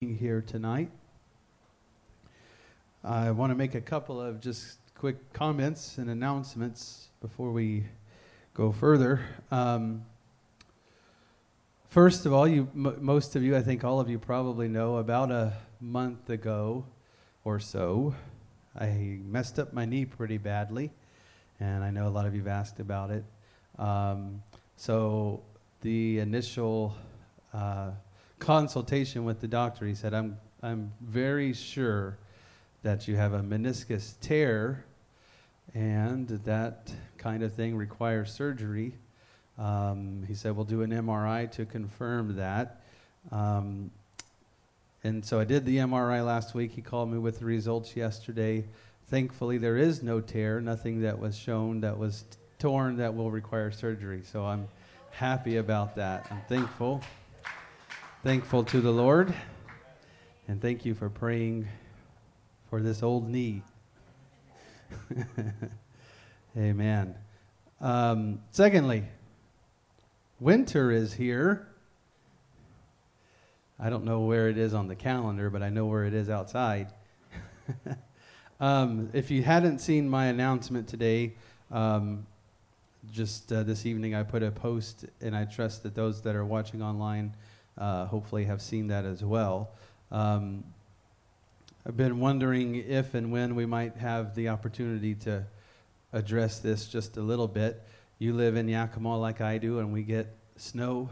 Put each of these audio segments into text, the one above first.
here tonight. I want to make a couple of just quick comments and announcements before we go further. Um, first of all, you m- most of you, I think all of you probably know, about a month ago or so, I messed up my knee pretty badly, and I know a lot of you've asked about it. Um, so the initial uh, consultation with the doctor, he said, I'm, I'm very sure that you have a meniscus tear, and that kind of thing requires surgery. Um, he said, We'll do an MRI to confirm that. Um, and so I did the MRI last week. He called me with the results yesterday. Thankfully, there is no tear, nothing that was shown that was torn that will require surgery. So I'm happy about that. I'm thankful. Thankful to the Lord. And thank you for praying for this old knee. Amen. Um, secondly, winter is here. I don't know where it is on the calendar, but I know where it is outside. um, if you hadn't seen my announcement today, um, just uh, this evening I put a post, and I trust that those that are watching online uh, hopefully have seen that as well. Um, I've been wondering if and when we might have the opportunity to address this just a little bit. You live in Yakima like I do, and we get snow.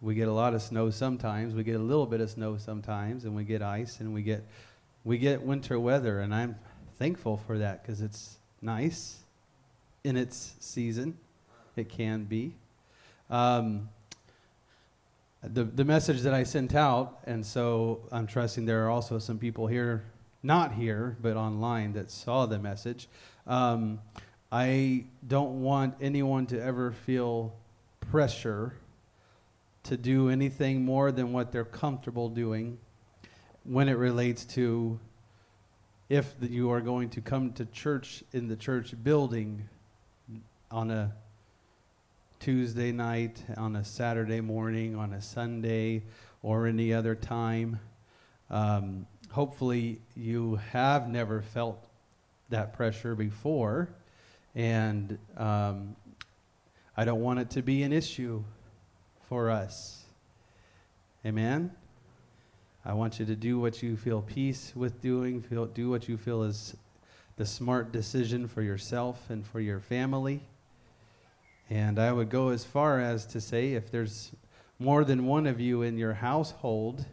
We get a lot of snow sometimes. We get a little bit of snow sometimes, and we get ice, and we get we get winter weather, and I'm thankful for that because it's nice in its season. It can be. Um, the, the message that I sent out, and so I'm trusting there are also some people here, not here, but online, that saw the message. Um, I don't want anyone to ever feel pressure to do anything more than what they're comfortable doing when it relates to if you are going to come to church in the church building on a Tuesday night, on a Saturday morning, on a Sunday, or any other time. Um, hopefully, you have never felt that pressure before, and um, I don't want it to be an issue for us. Amen? I want you to do what you feel peace with doing, feel, do what you feel is the smart decision for yourself and for your family. And I would go as far as to say if there's more than one of you in your household,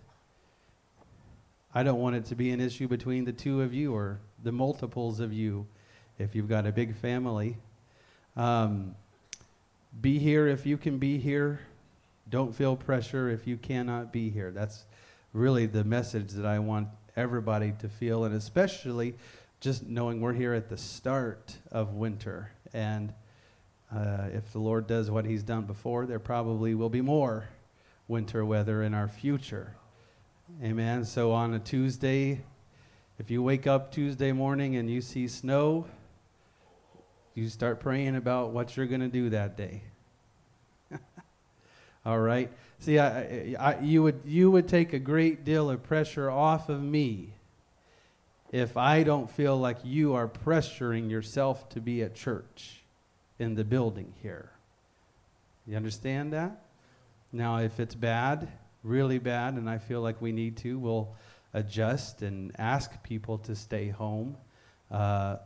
I don't want it to be an issue between the two of you or the multiples of you if you've got a big family. Um, be here if you can be here. Don't feel pressure if you cannot be here. That's really the message that I want everybody to feel, and especially just knowing we're here at the start of winter. And uh, if the Lord does what He's done before, there probably will be more winter weather in our future. Amen. So on a Tuesday, if you wake up Tuesday morning and you see snow, you start praying about what you're going to do that day. All right. See, I, I, you would you would take a great deal of pressure off of me if I don't feel like you are pressuring yourself to be at church in the building here. You understand that? Now, if it's bad, really bad, and I feel like we need to, we'll adjust and ask people to stay home. Uh,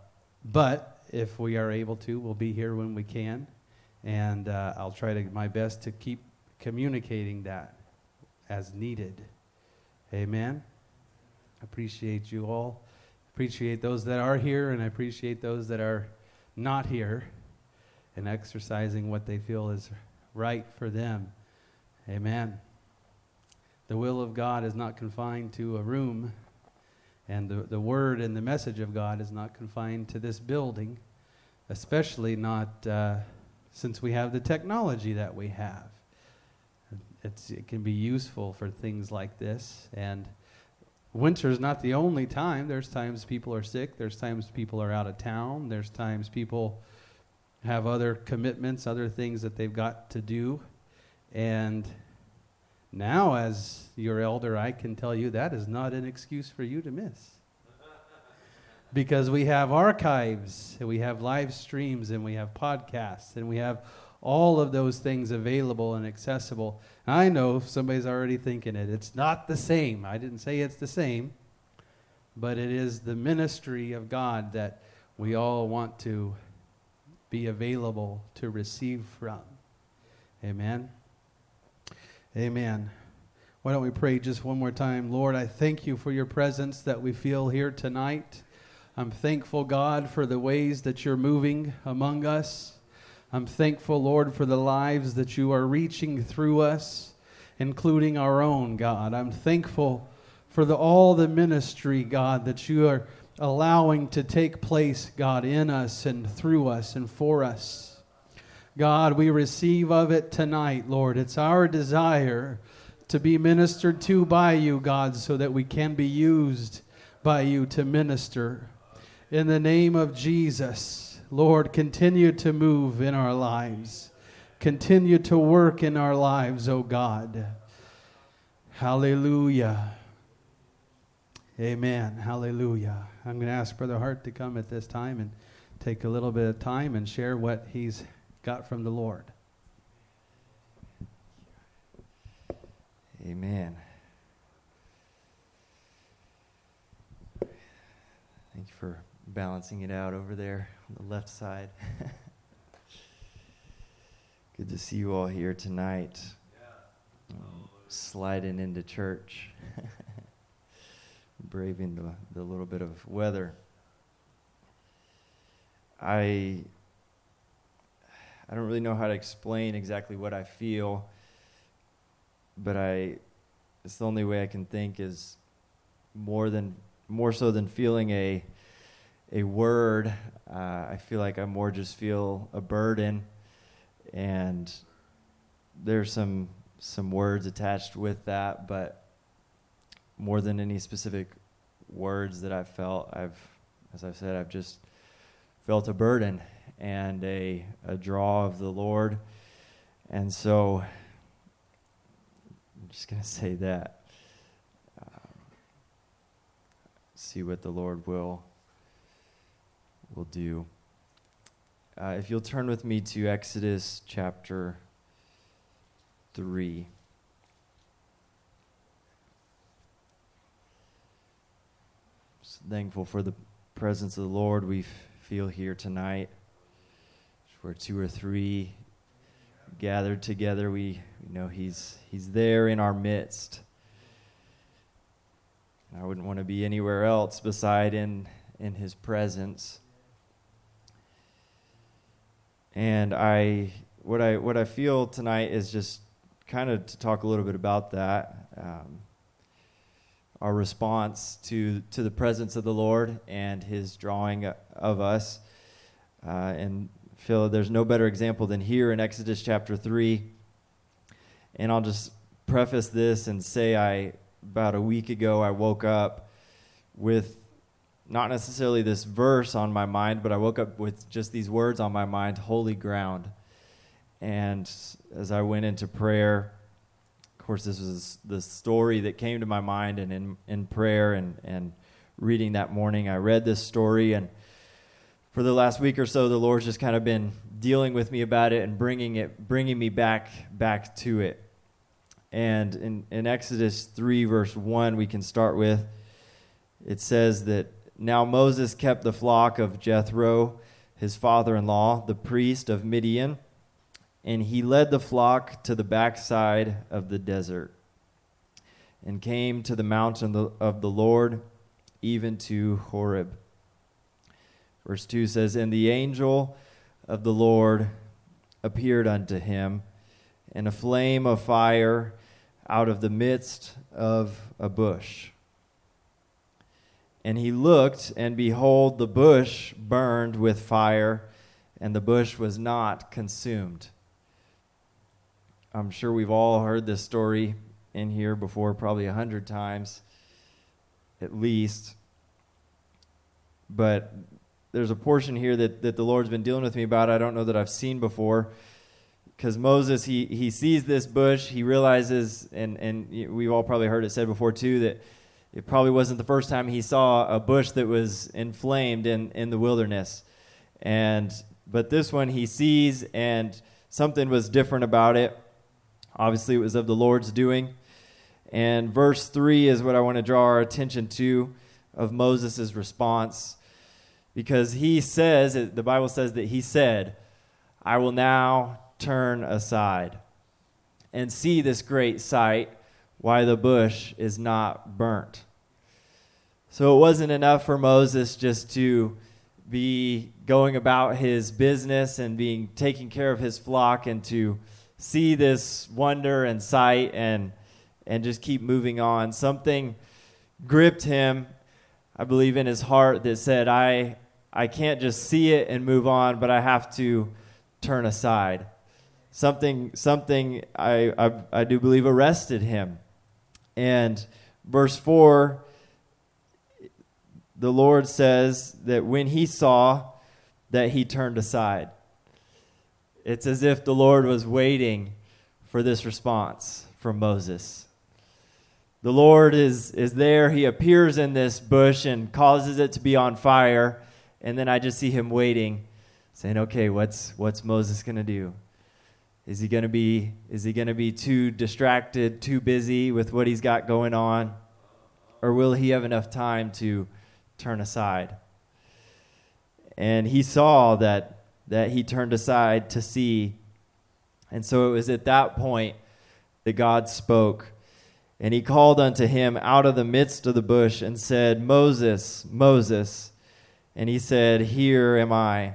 but if we are able to, we'll be here when we can. And uh, I'll try to my best to keep communicating that as needed. Amen. Appreciate you all. Appreciate those that are here, and I appreciate those that are not here and exercising what they feel is right for them. Amen. The will of God is not confined to a room, and the, the word and the message of God is not confined to this building, especially not uh, since we have the technology that we have. It's, it can be useful for things like this. And winter is not the only time. There's times people are sick. There's times people are out of town. There's times people have other commitments, other things that they've got to do. And Now, as your elder, I can tell you that is not an excuse for you to miss. because we have archives, and we have live streams, and we have podcasts, and we have all of those things available and accessible. I know somebody's already thinking it. It's not the same. I didn't say it's the same, but it is the ministry of God that we all want to be available to receive from. Amen. Amen. Why don't we pray just one more time? Lord, I thank you for your presence that we feel here tonight. I'm thankful, God, for the ways that you're moving among us. I'm thankful, Lord, for the lives that you are reaching through us, including our own, God. I'm thankful for the, all the ministry, God, that you are allowing to take place, God, in us and through us and for us. God, we receive of it tonight, Lord. It's our desire to be ministered to by you, God, so that we can be used by you to minister. In the name of Jesus, Lord, continue to move in our lives. Continue to work in our lives, O oh God. Hallelujah. Amen. Hallelujah. I'm going to ask Brother Hart to come at this time and take a little bit of time and share what he's got from the Lord. Amen. Thank you for balancing it out over there on the left side. Good to see you all here tonight. Yeah. Um, sliding into church. braving the, the little bit of weather. I I don't really know how to explain exactly what I feel, but I it's the only way I can think is more than more so than feeling a a word. Uh, I feel like I more just feel a burden, and there's some some words attached with that, but more than any specific words that I've felt, I've, as I've said, I've just felt a burden and a, a draw of the Lord. And so I'm just going to say that. Um, see what the Lord will will do. Uh, if you'll turn with me to Exodus chapter 3. Thankful for the presence of the Lord we feel here tonight. Where two or three gathered together, we, we know He's He's there in our midst. I wouldn't want to be anywhere else beside in in His presence. And I what I what I feel tonight is just kind of to talk a little bit about that. Um, our response to, to the presence of the Lord and his drawing of us. Uh, and Phil, there's no better example than here in Exodus chapter 3. And I'll just preface this and say I about a week ago I woke up with not necessarily this verse on my mind, but I woke up with just these words on my mind, holy ground. And as I went into prayer, course, this was the story that came to my mind, and in, in prayer and, and reading that morning, I read this story. And for the last week or so, the Lord's just kind of been dealing with me about it and bringing it, bringing me back, back to it. And in, in Exodus 3, verse 1, we can start with it says that now Moses kept the flock of Jethro, his father in law, the priest of Midian and he led the flock to the backside of the desert and came to the mountain of the Lord, even to Horeb. Verse 2 says, And the angel of the Lord appeared unto him and a flame of fire out of the midst of a bush. And he looked, and behold, the bush burned with fire, and the bush was not consumed. I'm sure we've all heard this story in here before, probably a hundred times at least. But there's a portion here that, that the Lord's been dealing with me about, I don't know that I've seen before. because Moses he he sees this bush, he realizes, and and we've all probably heard it said before too that it probably wasn't the first time he saw a bush that was inflamed in in the wilderness, and but this one he sees and something was different about it. Obviously, it was of the Lord's doing. And verse 3 is what I want to draw our attention to of Moses' response. Because he says, the Bible says that he said, I will now turn aside and see this great sight, why the bush is not burnt. So it wasn't enough for Moses just to be going about his business and being taking care of his flock and to see this wonder and sight and and just keep moving on. Something gripped him, I believe, in his heart that said, I, I can't just see it and move on, but I have to turn aside. Something, something I, I, I do believe arrested him. And verse 4, the Lord says that when he saw that he turned aside. It's as if the Lord was waiting for this response from Moses the Lord is, is there. He appears in this bush and causes it to be on fire. And then I just see him waiting, saying, okay, what's, what's Moses going to do? Is he going to be is he going to be too distracted, too busy with what he's got going on? Or will he have enough time to turn aside? And he saw that that he turned aside to see. And so it was at that point that God spoke and he called unto him out of the midst of the bush and said, Moses, Moses. And he said, Here am I.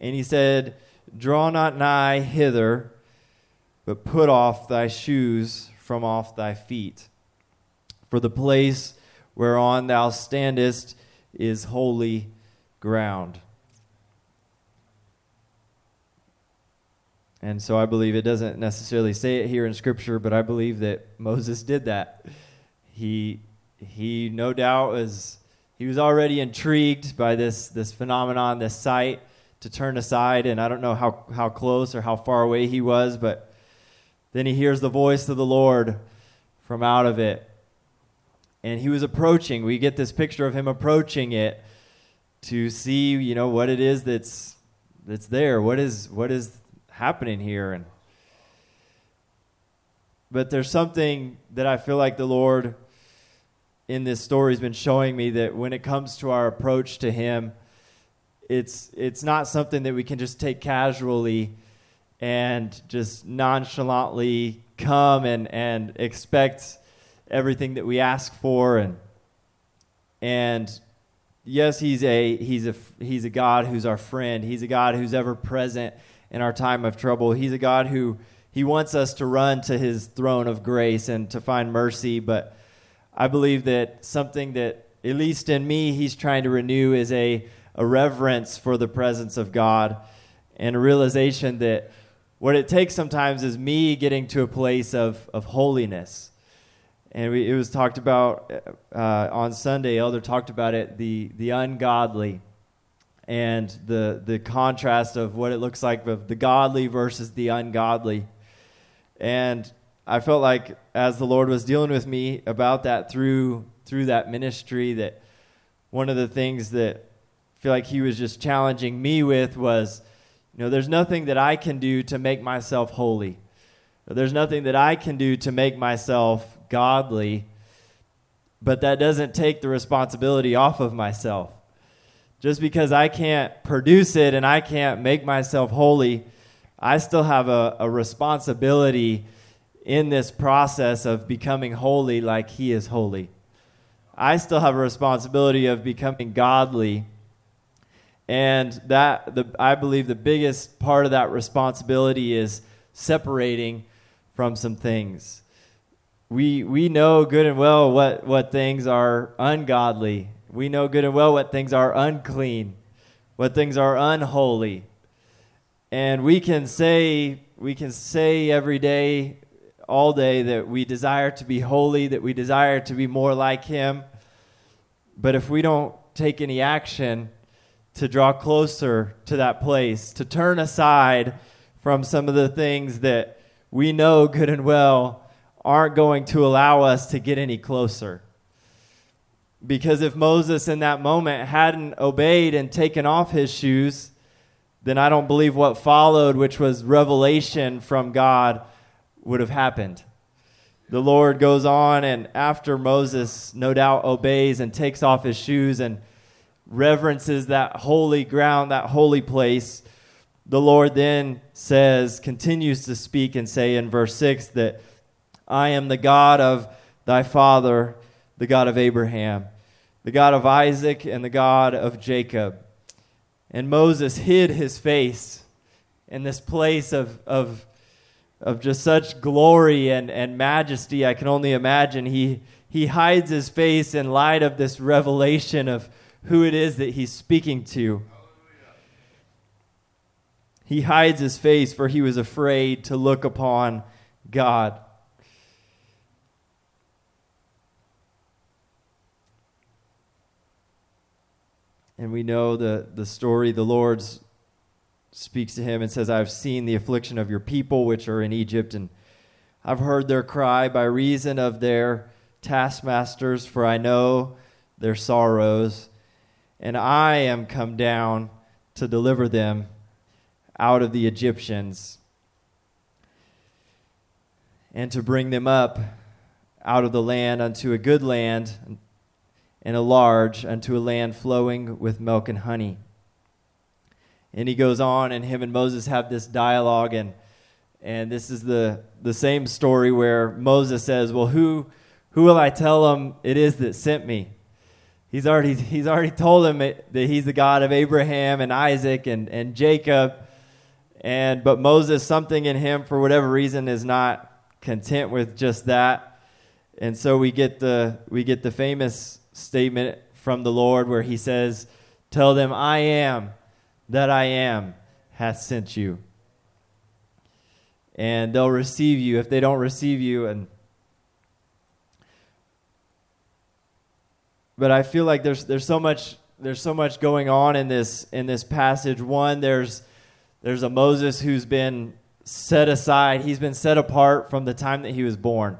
And he said, Draw not nigh hither, but put off thy shoes from off thy feet. For the place whereon thou standest is holy ground. And so I believe it doesn't necessarily say it here in Scripture, but I believe that Moses did that. He, he no doubt was, he was already intrigued by this, this phenomenon, this sight, to turn aside. And I don't know how, how close or how far away he was, but then he hears the voice of the Lord from out of it. And he was approaching. We get this picture of him approaching it to see, you know, what it is that's that's there. What is what is happening here. And but there's something that I feel like the Lord in this story has been showing me that when it comes to our approach to him it's it's not something that we can just take casually and just nonchalantly come and and expect everything that we ask for. And and yes he's a he's a he's a God who's our friend. He's a God who's ever present in our time of trouble. He's a God who he wants us to run to his throne of grace and to find mercy, but I believe that something that at least in me he's trying to renew is a a reverence for the presence of God and a realization that what it takes sometimes is me getting to a place of, of holiness. And we, it was talked about uh, on Sunday, Elder talked about it, the, the ungodly and the the contrast of what it looks like of the godly versus the ungodly. And I felt like as the Lord was dealing with me about that through through that ministry that one of the things that I feel like he was just challenging me with was you know there's nothing that I can do to make myself holy. There's nothing that I can do to make myself godly, but that doesn't take the responsibility off of myself. Just because I can't produce it and I can't make myself holy, I still have a, a responsibility in this process of becoming holy like He is holy. I still have a responsibility of becoming godly. And that the, I believe the biggest part of that responsibility is separating from some things. We, we know good and well what, what things are ungodly we know good and well what things are unclean, what things are unholy. And we can say we can say every day all day that we desire to be holy, that we desire to be more like him. But if we don't take any action to draw closer to that place, to turn aside from some of the things that we know good and well aren't going to allow us to get any closer. Because if Moses in that moment hadn't obeyed and taken off his shoes, then I don't believe what followed, which was revelation from God, would have happened. The Lord goes on, and after Moses, no doubt, obeys and takes off his shoes and reverences that holy ground, that holy place, the Lord then says, continues to speak and say in verse 6 that I am the God of thy father, the God of Abraham, the God of Isaac, and the God of Jacob. And Moses hid his face in this place of, of, of just such glory and, and majesty. I can only imagine. He, he hides his face in light of this revelation of who it is that he's speaking to. He hides his face, for he was afraid to look upon God. And we know the, the story. The Lord speaks to him and says, I've seen the affliction of your people which are in Egypt, and I've heard their cry by reason of their taskmasters, for I know their sorrows, and I am come down to deliver them out of the Egyptians and to bring them up out of the land unto a good land and a large unto a land flowing with milk and honey. And he goes on, and him and Moses have this dialogue, and and this is the the same story where Moses says, "Well, who who will I tell him it is that sent me?" He's already he's already told him it, that he's the God of Abraham and Isaac and and Jacob, and but Moses, something in him for whatever reason, is not content with just that, and so we get the we get the famous statement from the Lord where he says, Tell them, I am that I am hath sent you. And they'll receive you. If they don't receive you, and but I feel like there's there's so much there's so much going on in this in this passage. One, there's there's a Moses who's been set aside. He's been set apart from the time that he was born.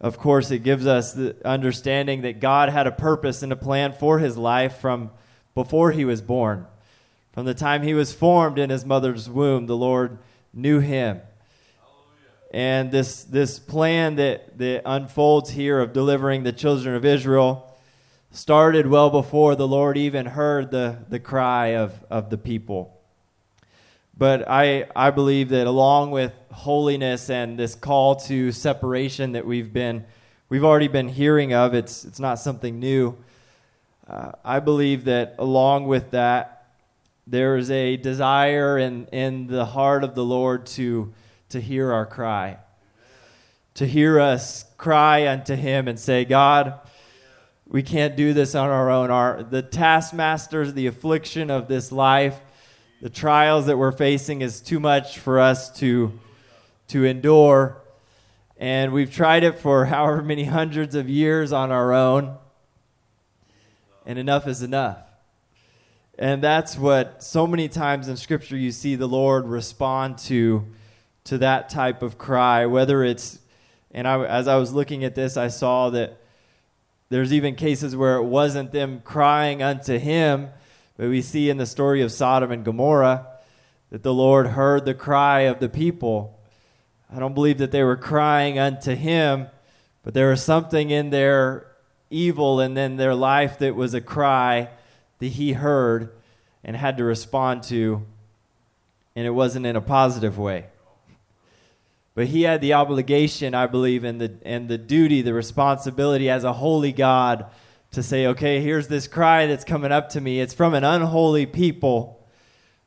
Of course, it gives us the understanding that God had a purpose and a plan for his life from before he was born. From the time he was formed in his mother's womb, the Lord knew him. And this, this plan that, that unfolds here of delivering the children of Israel started well before the Lord even heard the, the cry of, of the people. But I, I believe that along with holiness and this call to separation that we've been we've already been hearing of, it's it's not something new. Uh, I believe that along with that, there is a desire in, in the heart of the Lord to to hear our cry, to hear us cry unto Him and say, God, we can't do this on our own. Our the taskmasters, the affliction of this life the trials that we're facing is too much for us to to endure. And we've tried it for however many hundreds of years on our own. And enough is enough. And that's what so many times in scripture you see the lord respond to to that type of cry whether it's and I, as i was looking at this i saw that there's even cases where it wasn't them crying unto him but we see in the story of Sodom and Gomorrah that the Lord heard the cry of the people. I don't believe that they were crying unto him, but there was something in their evil and in their life that was a cry that he heard and had to respond to, and it wasn't in a positive way. But he had the obligation, I believe, and the and the duty, the responsibility as a holy God to say, okay, here's this cry that's coming up to me. It's from an unholy people,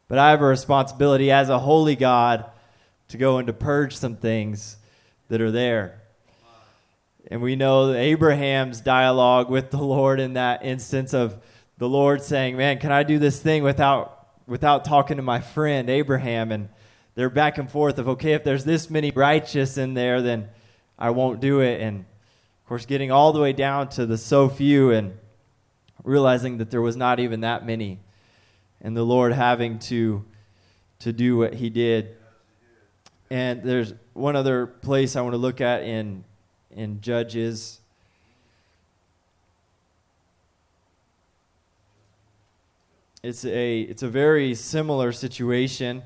but I have a responsibility as a holy God to go and to purge some things that are there. And we know Abraham's dialogue with the Lord in that instance of the Lord saying, "Man, can I do this thing without without talking to my friend Abraham?" And they're back and forth of, "Okay, if there's this many righteous in there, then I won't do it." And course, getting all the way down to the so few and realizing that there was not even that many, and the Lord having to to do what He did. And there's one other place I want to look at in in Judges. It's a it's a very similar situation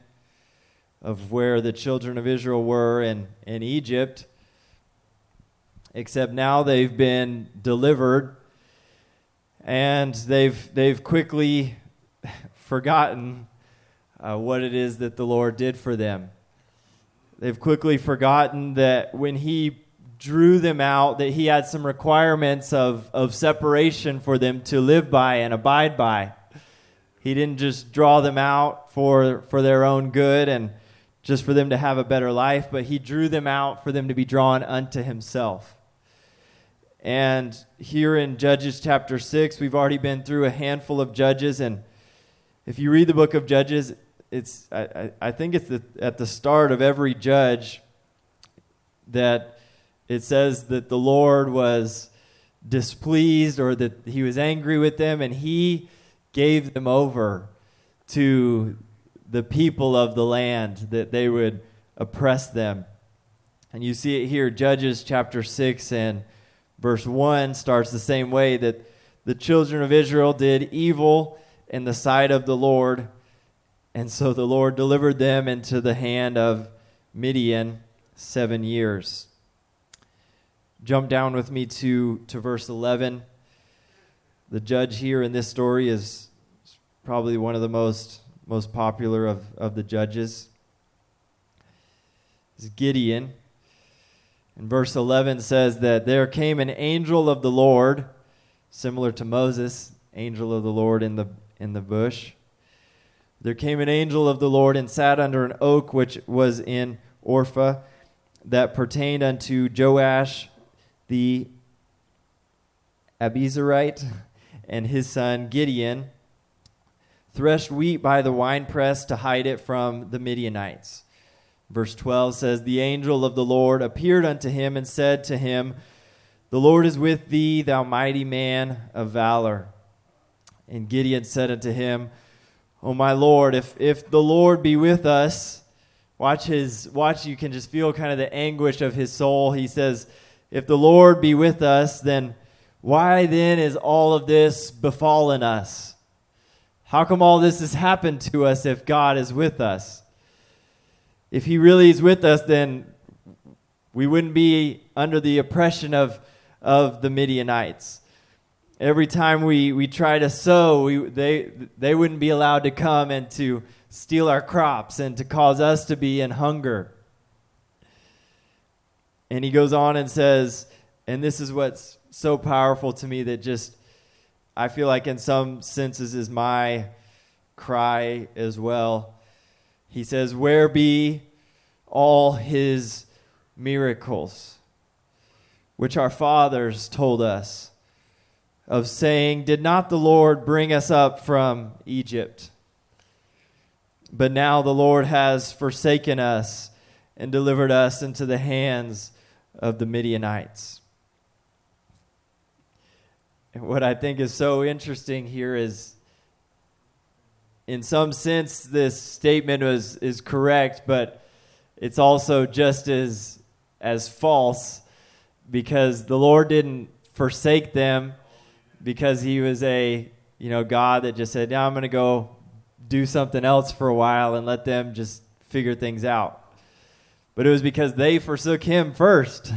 of where the children of Israel were in, in Egypt, except now they've been delivered and they've they've quickly forgotten uh, what it is that the Lord did for them. They've quickly forgotten that when He drew them out, that He had some requirements of, of separation for them to live by and abide by. He didn't just draw them out for, for their own good and just for them to have a better life, but He drew them out for them to be drawn unto Himself. And here in Judges chapter 6, we've already been through a handful of judges. And if you read the book of Judges, it's I, I think it's the, at the start of every judge that it says that the Lord was displeased or that he was angry with them and he gave them over to the people of the land that they would oppress them. And you see it here, Judges chapter 6 and verse 1 starts the same way that the children of Israel did evil in the sight of the Lord and so the Lord delivered them into the hand of Midian seven years. Jump down with me to, to verse 11. The judge here in this story is probably one of the most, most popular of, of the judges. It's Gideon. And verse 11 says that there came an angel of the Lord, similar to Moses, angel of the Lord in the, in the bush there came an angel of the Lord and sat under an oak which was in Orpha that pertained unto Joash the Abiezrite and his son Gideon threshed wheat by the winepress to hide it from the Midianites. Verse 12 says, The angel of the Lord appeared unto him and said to him, The Lord is with thee, thou mighty man of valor. And Gideon said unto him, O my Lord, if if the Lord be with us, watch his watch you can just feel kind of the anguish of his soul. He says, if the Lord be with us, then why then is all of this befallen us? How come all this has happened to us if God is with us? If he really is with us, then we wouldn't be under the oppression of, of the Midianites every time we, we try to sow, we, they, they wouldn't be allowed to come and to steal our crops and to cause us to be in hunger. And he goes on and says, and this is what's so powerful to me that just, I feel like in some senses is my cry as well. He says, Where be all his miracles, which our fathers told us? of saying, Did not the Lord bring us up from Egypt? But now the Lord has forsaken us and delivered us into the hands of the Midianites. And what I think is so interesting here is, in some sense, this statement is, is correct, but it's also just as, as false because the Lord didn't forsake them because he was a you know God that just said, "Now I'm going to go do something else for a while and let them just figure things out." But it was because they forsook him first,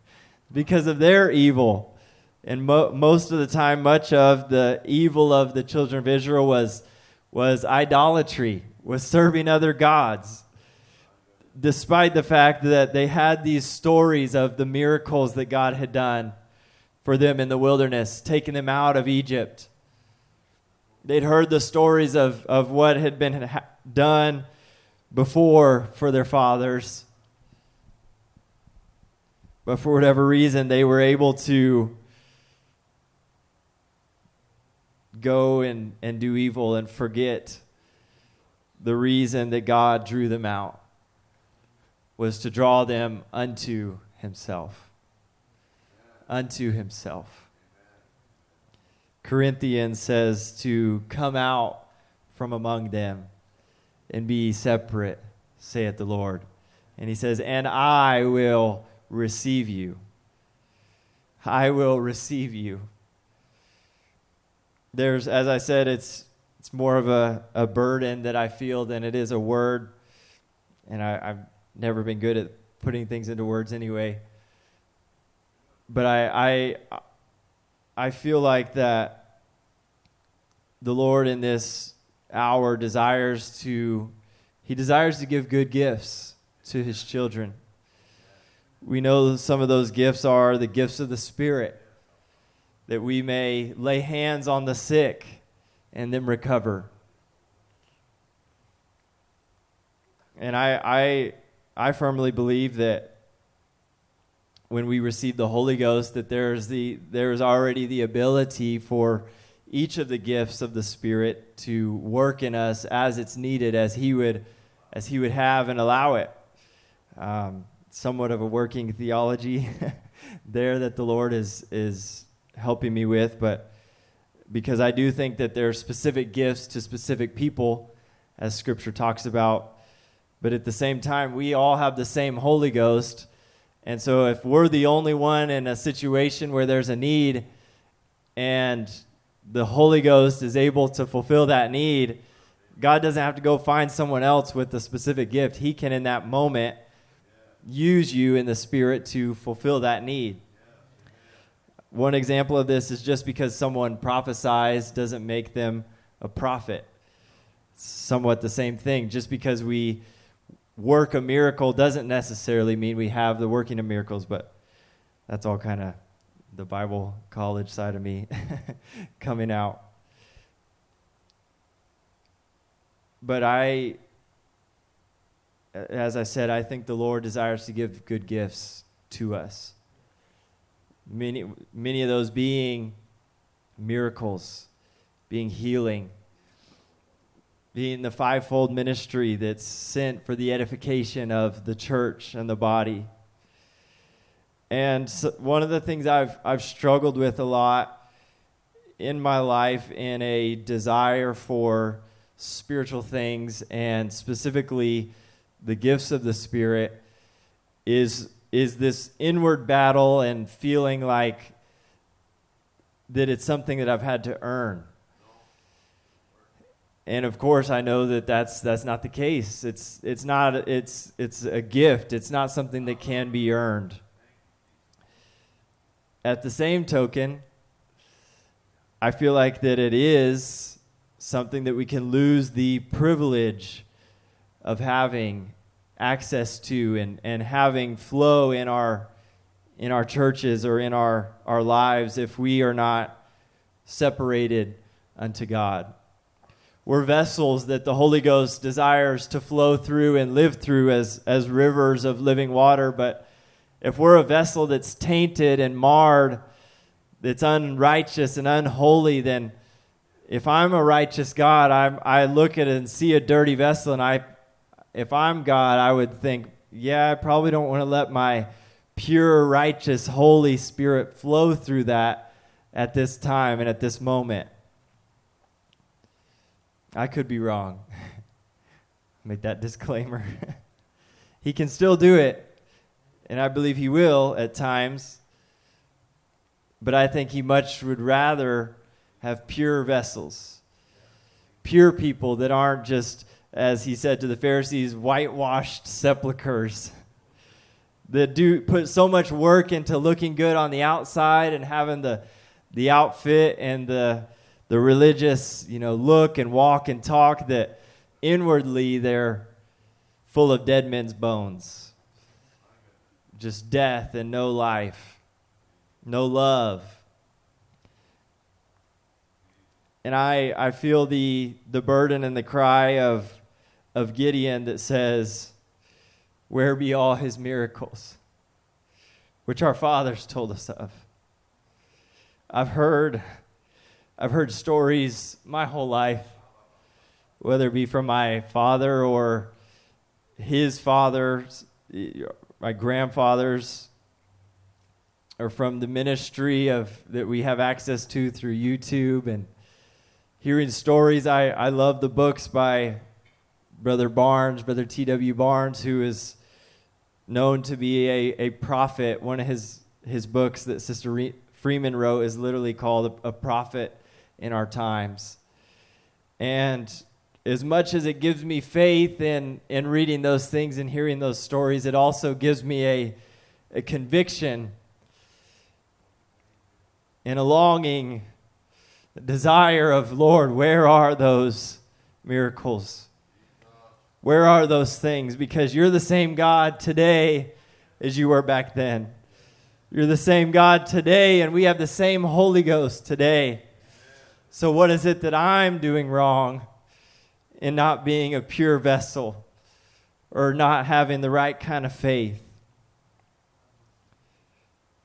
because of their evil. And mo- most of the time, much of the evil of the children of Israel was was idolatry, was serving other gods. Despite the fact that they had these stories of the miracles that God had done, for them in the wilderness, taking them out of Egypt. They'd heard the stories of, of what had been ha- done before for their fathers. But for whatever reason, they were able to go and, and do evil and forget the reason that God drew them out was to draw them unto Himself unto himself. Corinthians says to come out from among them and be separate, saith the Lord, And he says, And I will receive you. I will receive you. There's, as I said, it's, it's more of a, a burden that I feel than it is a word. And I, I've never been good at putting things into words anyway. But I, I, I feel like that the Lord in this hour desires to, he desires to give good gifts to his children. We know some of those gifts are the gifts of the Spirit, that we may lay hands on the sick and then recover. And I, I, I firmly believe that when we receive the Holy Ghost, that there's the there's already the ability for each of the gifts of the Spirit to work in us as it's needed, as He would, as He would have and allow it. Um, somewhat of a working theology there that the Lord is is helping me with, but because I do think that there are specific gifts to specific people, as Scripture talks about. But at the same time, we all have the same Holy Ghost. And so if we're the only one in a situation where there's a need and the Holy Ghost is able to fulfill that need, God doesn't have to go find someone else with a specific gift. He can, in that moment, use you in the Spirit to fulfill that need. One example of this is just because someone prophesies doesn't make them a prophet. Somewhat the same thing. Just because we work a miracle doesn't necessarily mean we have the working of miracles, but that's all kind of the Bible college side of me coming out. But I, as I said, I think the Lord desires to give good gifts to us. Many, many of those being miracles, being healing, being the fivefold ministry that's sent for the edification of the church and the body. And so one of the things I've, I've struggled with a lot in my life in a desire for spiritual things and specifically the gifts of the Spirit is, is this inward battle and feeling like that it's something that I've had to earn. And of course, I know that that's, that's not the case. It's, it's, not, it's, it's a gift, it's not something that can be earned. At the same token, I feel like that it is something that we can lose the privilege of having access to and, and having flow in our in our churches or in our, our lives if we are not separated unto God. We're vessels that the Holy Ghost desires to flow through and live through as, as rivers of living water, but if we're a vessel that's tainted and marred, that's unrighteous and unholy, then if I'm a righteous God, I'm, I look at it and see a dirty vessel, and I, if I'm God, I would think, yeah, I probably don't want to let my pure, righteous, Holy Spirit flow through that at this time and at this moment. I could be wrong. Make that disclaimer. he can still do it, and I believe he will at times. But I think he much would rather have pure vessels, pure people that aren't just, as he said to the Pharisees, whitewashed sepulchres that do put so much work into looking good on the outside and having the the outfit and the the religious, you know, look and walk and talk that inwardly they're full of dead men's bones just death and no life, no love. And I, I feel the, the burden and the cry of, of Gideon that says, Where be all his miracles? Which our fathers told us of. I've heard, I've heard stories my whole life, whether it be from my father or his father, my grandfathers or from the ministry of that we have access to through YouTube and hearing stories. I, I love the books by Brother Barnes, Brother T.W. Barnes, who is known to be a, a prophet. One of his, his books that Sister Re- Freeman wrote is literally called a, prophet in our times. And as much as it gives me faith in, in reading those things and hearing those stories, it also gives me a, a conviction and a longing, a desire of, Lord, where are those miracles? Where are those things? Because you're the same God today as you were back then. You're the same God today, and we have the same Holy Ghost today. So, what is it that I'm doing wrong in not being a pure vessel or not having the right kind of faith?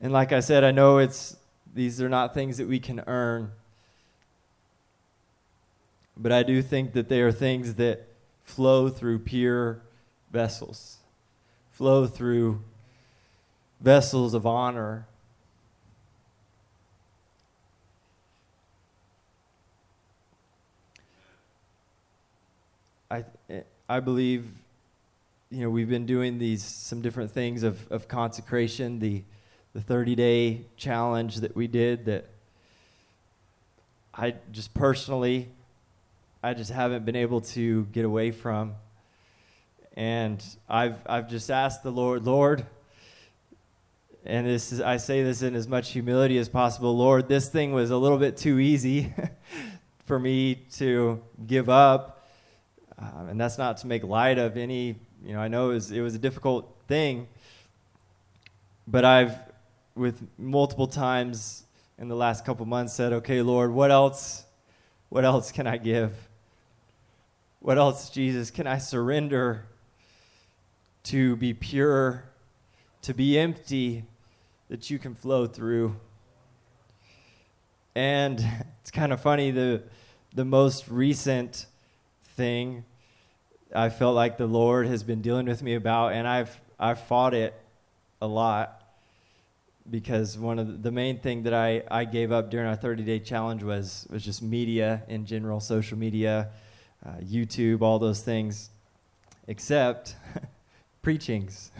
And like I said, I know it's these are not things that we can earn. But I do think that they are things that flow through pure vessels, flow through vessels of honor. I, I believe, you know, we've been doing these some different things of, of consecration, the the 30 day challenge that we did that I just personally I just haven't been able to get away from. And I've, I've just asked the Lord, Lord, and this is, I say this in as much humility as possible, Lord, this thing was a little bit too easy for me to give up. Um, and that's not to make light of any, you know, I know it was, it was a difficult thing, but I've, with multiple times in the last couple months, said, okay, Lord, what else, what else can I give? What else, Jesus, can I surrender to be pure, to be empty, that you can flow through? And it's kind of funny, the, the most recent thing I felt like the Lord has been dealing with me about, and I've, I've fought it a lot because one of the, main thing that I, I gave up during our 30 day challenge was, was just media in general, social media uh, YouTube, all those things, except preachings.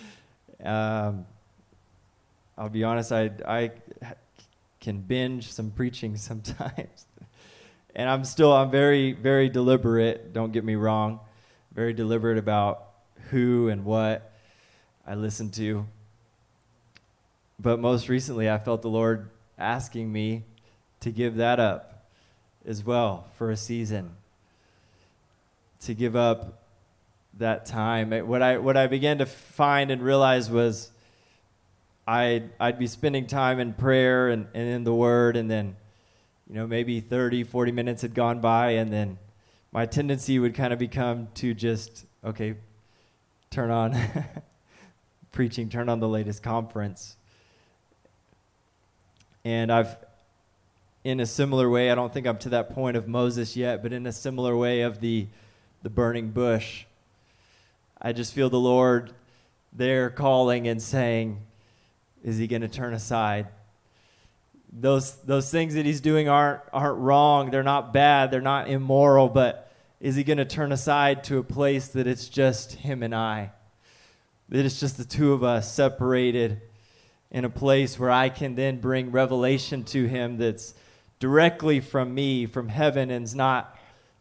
um, I'll be honest, I, I can binge some preaching sometimes. and I'm still, I'm very, very deliberate, don't get me wrong, very deliberate about who and what I listen to. But most recently, I felt the Lord asking me to give that up as well for a season to give up that time. What I, what I began to find and realize was I'd, I'd be spending time in prayer and, and in the Word, and then, you know, maybe 30, 40 minutes had gone by, and then my tendency would kind of become to just, okay, turn on preaching, turn on the latest conference. And I've, in a similar way, I don't think I'm to that point of Moses yet, but in a similar way of the the burning bush. I just feel the Lord there calling and saying, Is he going to turn aside? Those, those things that he's doing aren't, aren't wrong. They're not bad. They're not immoral. But is he going to turn aside to a place that it's just him and I? That it's just the two of us separated in a place where I can then bring revelation to him that's directly from me, from heaven, and is not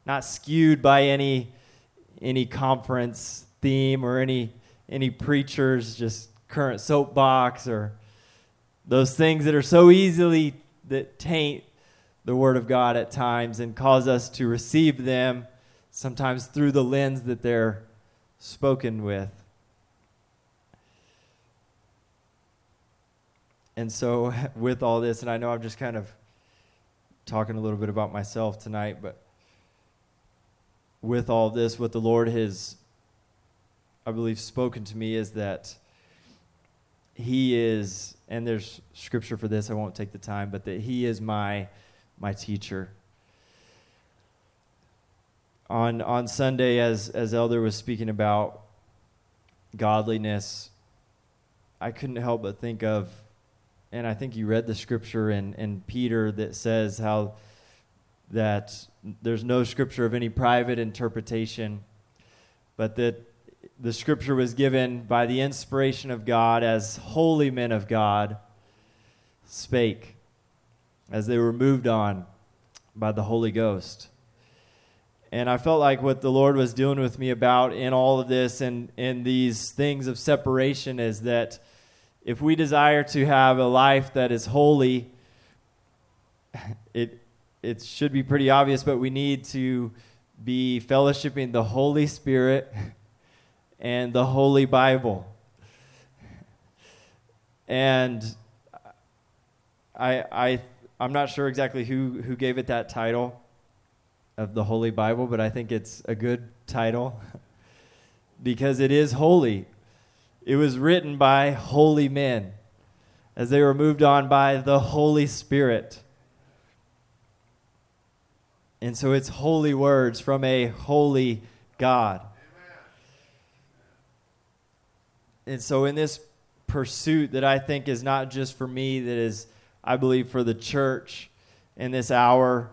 not skewed by any any conference theme or any any preachers just current soapbox or those things that are so easily that taint the word of God at times and cause us to receive them sometimes through the lens that they're spoken with. And so, with all this, and I know I'm just kind of talking a little bit about myself tonight, but with all this, what the Lord has, I believe, spoken to me is that He is, and there's scripture for this, I won't take the time, but that He is my, my teacher. On, on Sunday, as, as Elder was speaking about godliness, I couldn't help but think of, and I think you read the scripture in, in Peter that says how that there's no scripture of any private interpretation, but that the scripture was given by the inspiration of God as holy men of God spake as they were moved on by the Holy Ghost. And I felt like what the Lord was dealing with me about in all of this and in these things of separation is that if we desire to have a life that is holy, it it should be pretty obvious, but we need to be fellowshipping the Holy Spirit and the Holy Bible. And I I I'm not sure exactly who who gave it that title of the Holy Bible, but I think it's a good title because it is holy. It was written by holy men as they were moved on by the Holy Spirit. And so it's holy words from a holy God. And so, in this pursuit that I think is not just for me, that is, I believe, for the church in this hour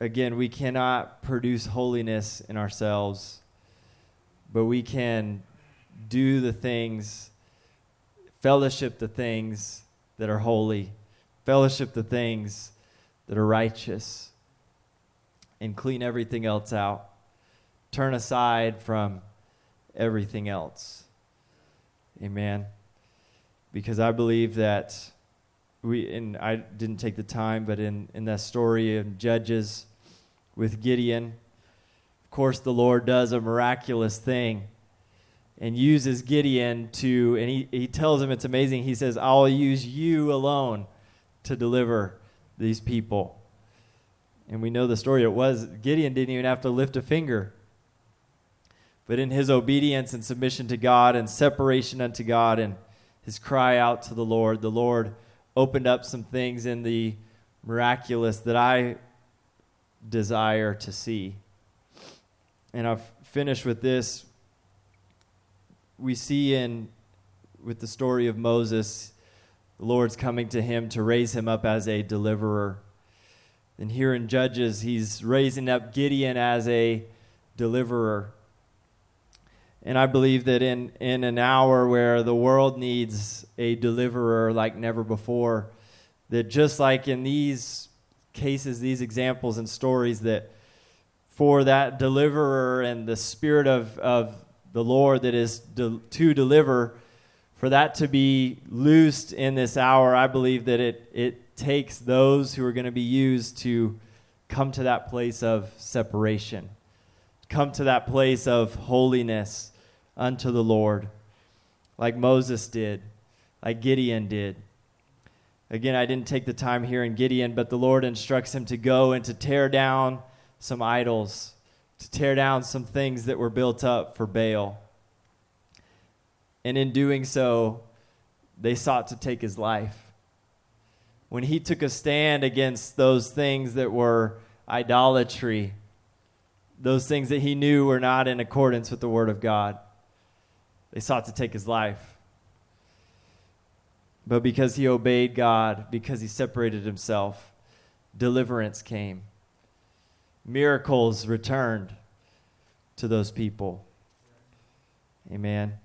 again, we cannot produce holiness in ourselves, but we can do the things, fellowship the things that are holy, fellowship the things that are righteous, and clean everything else out. Turn aside from everything else. Amen. Because I believe that we and I didn't take the time, but in, in that story of Judges with Gideon, of course the Lord does a miraculous thing and uses Gideon to and he, he tells him it's amazing. He says, I'll use you alone to deliver these people. And we know the story. It was Gideon didn't even have to lift a finger. But in his obedience and submission to God and separation unto God and his cry out to the Lord, the Lord opened up some things in the miraculous that I desire to see. And I've finished with this. We see in with the story of Moses, the Lord's coming to him to raise him up as a deliverer. And here in Judges, he's raising up Gideon as a deliverer. And I believe that in, in an hour where the world needs a deliverer like never before, that just like in these cases, these examples and stories, that for that deliverer and the Spirit of, of the Lord that is de- to deliver, for that to be loosed in this hour, I believe that it, it takes those who are going to be used to come to that place of separation, come to that place of holiness unto the Lord, like Moses did, like Gideon did. Again, I didn't take the time here in Gideon, but the Lord instructs him to go and to tear down some idols, to tear down some things that were built up for Baal. And in doing so, they sought to take his life. When he took a stand against those things that were idolatry, those things that he knew were not in accordance with the Word of God, they sought to take his life. But because he obeyed God, because he separated himself, deliverance came. Miracles returned to those people. Amen.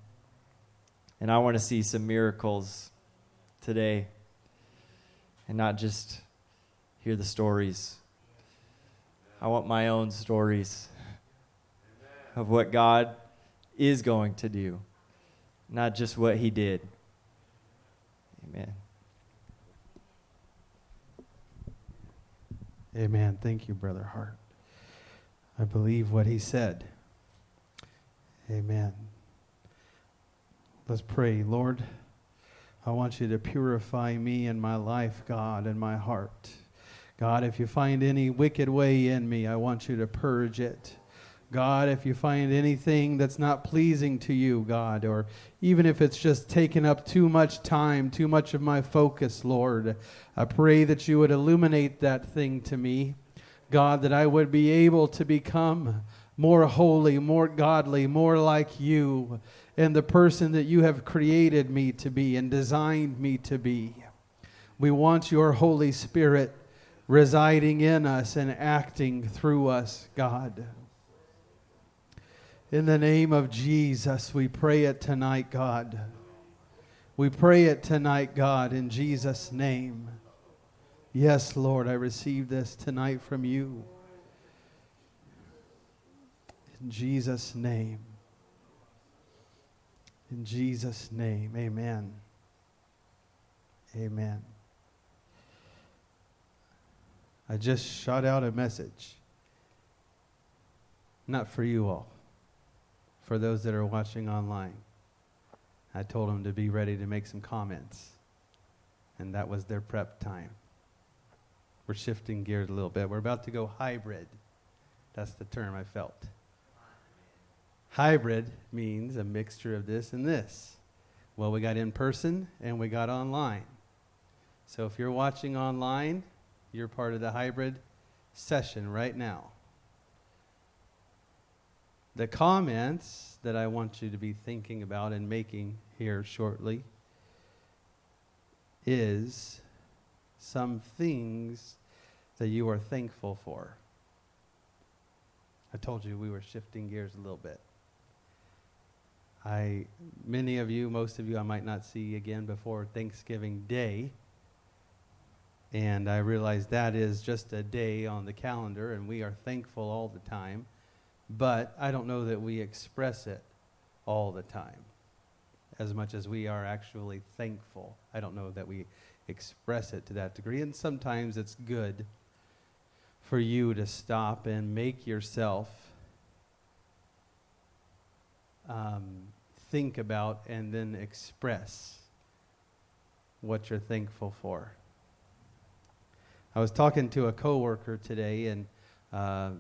And I want to see some miracles today and not just hear the stories. I want my own stories of what God is going to do not just what he did. Amen. Amen. Thank you, Brother Hart. I believe what he said. Amen. Let's pray. Lord, I want you to purify me and my life, God, and my heart. God, if you find any wicked way in me, I want you to purge it. God, if you find anything that's not pleasing to you, God, or even if it's just taken up too much time, too much of my focus, Lord, I pray that you would illuminate that thing to me. God, that I would be able to become more holy, more godly, more like you, and the person that you have created me to be and designed me to be. We want your Holy Spirit residing in us and acting through us, God. In the name of Jesus, we pray it tonight, God. We pray it tonight, God, in Jesus' name. Yes, Lord, I receive this tonight from you. In Jesus' name. In Jesus' name, amen. Amen. I just shot out a message. Not for you all, for those that are watching online. I told them to be ready to make some comments, and that was their prep time. We're shifting gears a little bit. We're about to go hybrid. That's the term I felt. Hybrid means a mixture of this and this. Well, we got in person and we got online. So if you're watching online, you're part of the hybrid session right now. The comments that I want you to be thinking about and making here shortly is some things that you are thankful for. I told you we were shifting gears a little bit. I many of you, most of you I might not see again before Thanksgiving Day. And I realize that is just a day on the calendar and we are thankful all the time, but I don't know that we express it all the time as much as we are actually thankful. I don't know that we express it to that degree and sometimes it's good for you to stop and make yourself um, think about and then express what you're thankful for. I was talking to a coworker today, and uh,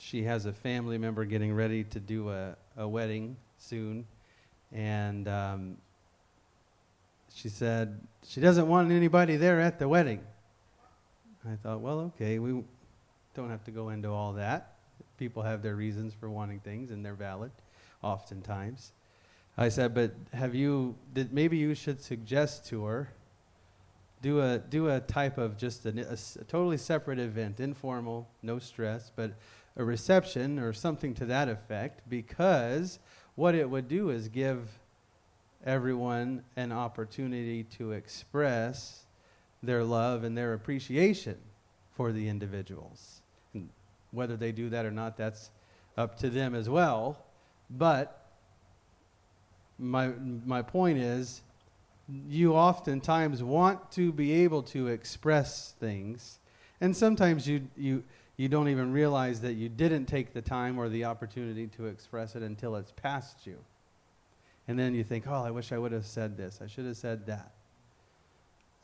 she has a family member getting ready to do a, a wedding soon, and um, she said she doesn't want anybody there at the wedding. I thought, well, okay, we don't have to go into all that. People have their reasons for wanting things, and they're valid oftentimes. I said, but have you, did, maybe you should suggest to her, do a, do a type of just a, a, a totally separate event, informal, no stress, but a reception or something to that effect, because what it would do is give everyone an opportunity to express their love and their appreciation for the individuals. And whether they do that or not, that's up to them as well. But my, my point is, you oftentimes want to be able to express things, and sometimes you, you, you don't even realize that you didn't take the time or the opportunity to express it until it's past you. And then you think, oh, I wish I would have said this. I should have said that.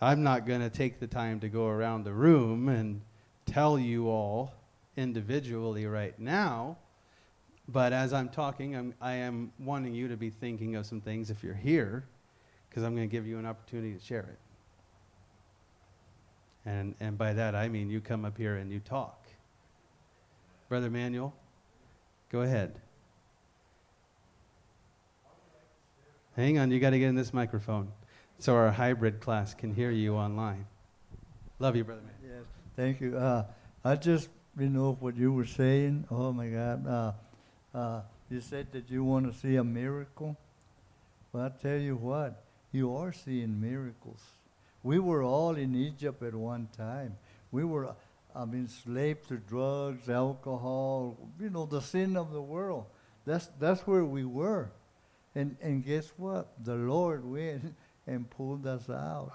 I'm not going to take the time to go around the room and tell you all individually right now but as I'm talking, I'm, I am wanting you to be thinking of some things if you're here, because I'm going to give you an opportunity to share it. And, and by that, I mean you come up here and you talk. Brother Manuel, go ahead. Hang on, you got to get in this microphone so our hybrid class can hear you online. Love you, Brother Manuel. Yes, thank you. Uh, I just, you know, what you were saying. Oh, my God. Uh, uh, you said that you want to see a miracle. Well, I tell you what, you are seeing miracles. We were all in Egypt at one time. We were, I mean, enslaved to drugs, alcohol, you know, the sin of the world. That's, that's where we were. And, and guess what? The Lord went and pulled us out.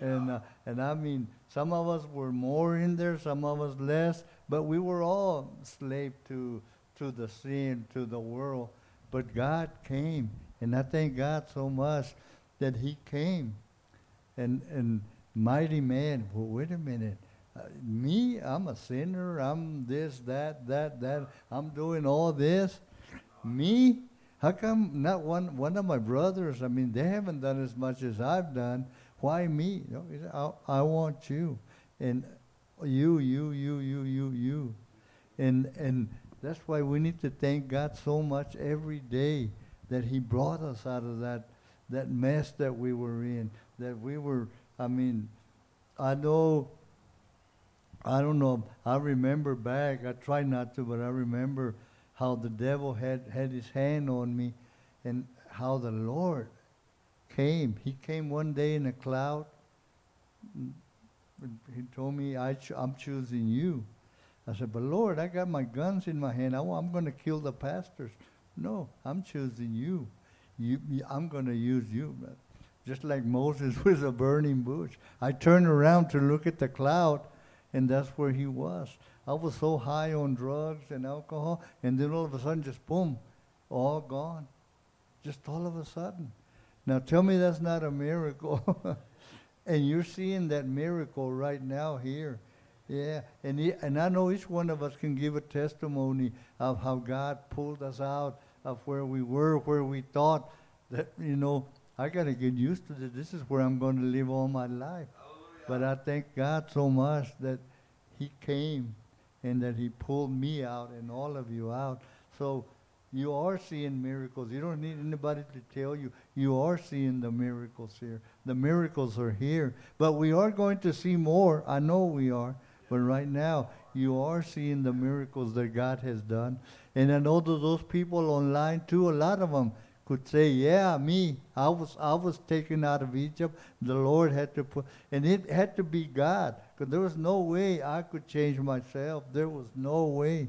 Hallelujah. And, uh, and I mean, some of us were more in there, some of us less, but we were all slave to to the sin, to the world. But God came, and I thank God so much that He came. And, and mighty man, well, wait a minute. Uh, me, I'm a sinner. I'm this, that, that, that. I'm doing all this. Me? How come not one, one of my brothers? I mean, they haven't done as much as I've done. Why me? I, I want you. And you, you, you, you, you, you. And, and that's why we need to thank God so much every day that He brought us out of that, that mess that we were in. That we were, I mean, I know, I don't know, I remember back, I try not to, but I remember how the devil had, had his hand on me and how the Lord came. He came one day in a cloud. He told me, I ch- I'm choosing you. I said, but Lord, I got my guns in my hand. I, am going to kill the pastors. No, I'm choosing you. you, I'm going to use you. Just like Moses with a burning bush. I turned around to look at the cloud, and that's where he was. I was so high on drugs and alcohol, and then all of a sudden, just boom, all gone. Just all of a sudden. Now tell me that's not a miracle. and you're seeing that miracle right now here. Yeah, and he, and I know each one of us can give a testimony of how God pulled us out of where we were, where we thought that you know I got to get used to this. This is where I'm going to live all my life. But I thank God so much that He came and that He pulled me out and all of you out. So you are seeing miracles. You don't need anybody to tell you. You are seeing the miracles here. The miracles are here. But we are going to see more. I know we are. But right now, you are seeing the miracles that God has done. And I know that those people online too, a lot of them could say, "Yeah, me. I was I was taken out of Egypt. The Lord had to put, and it had to be God, because there was no way I could change myself. There was no way."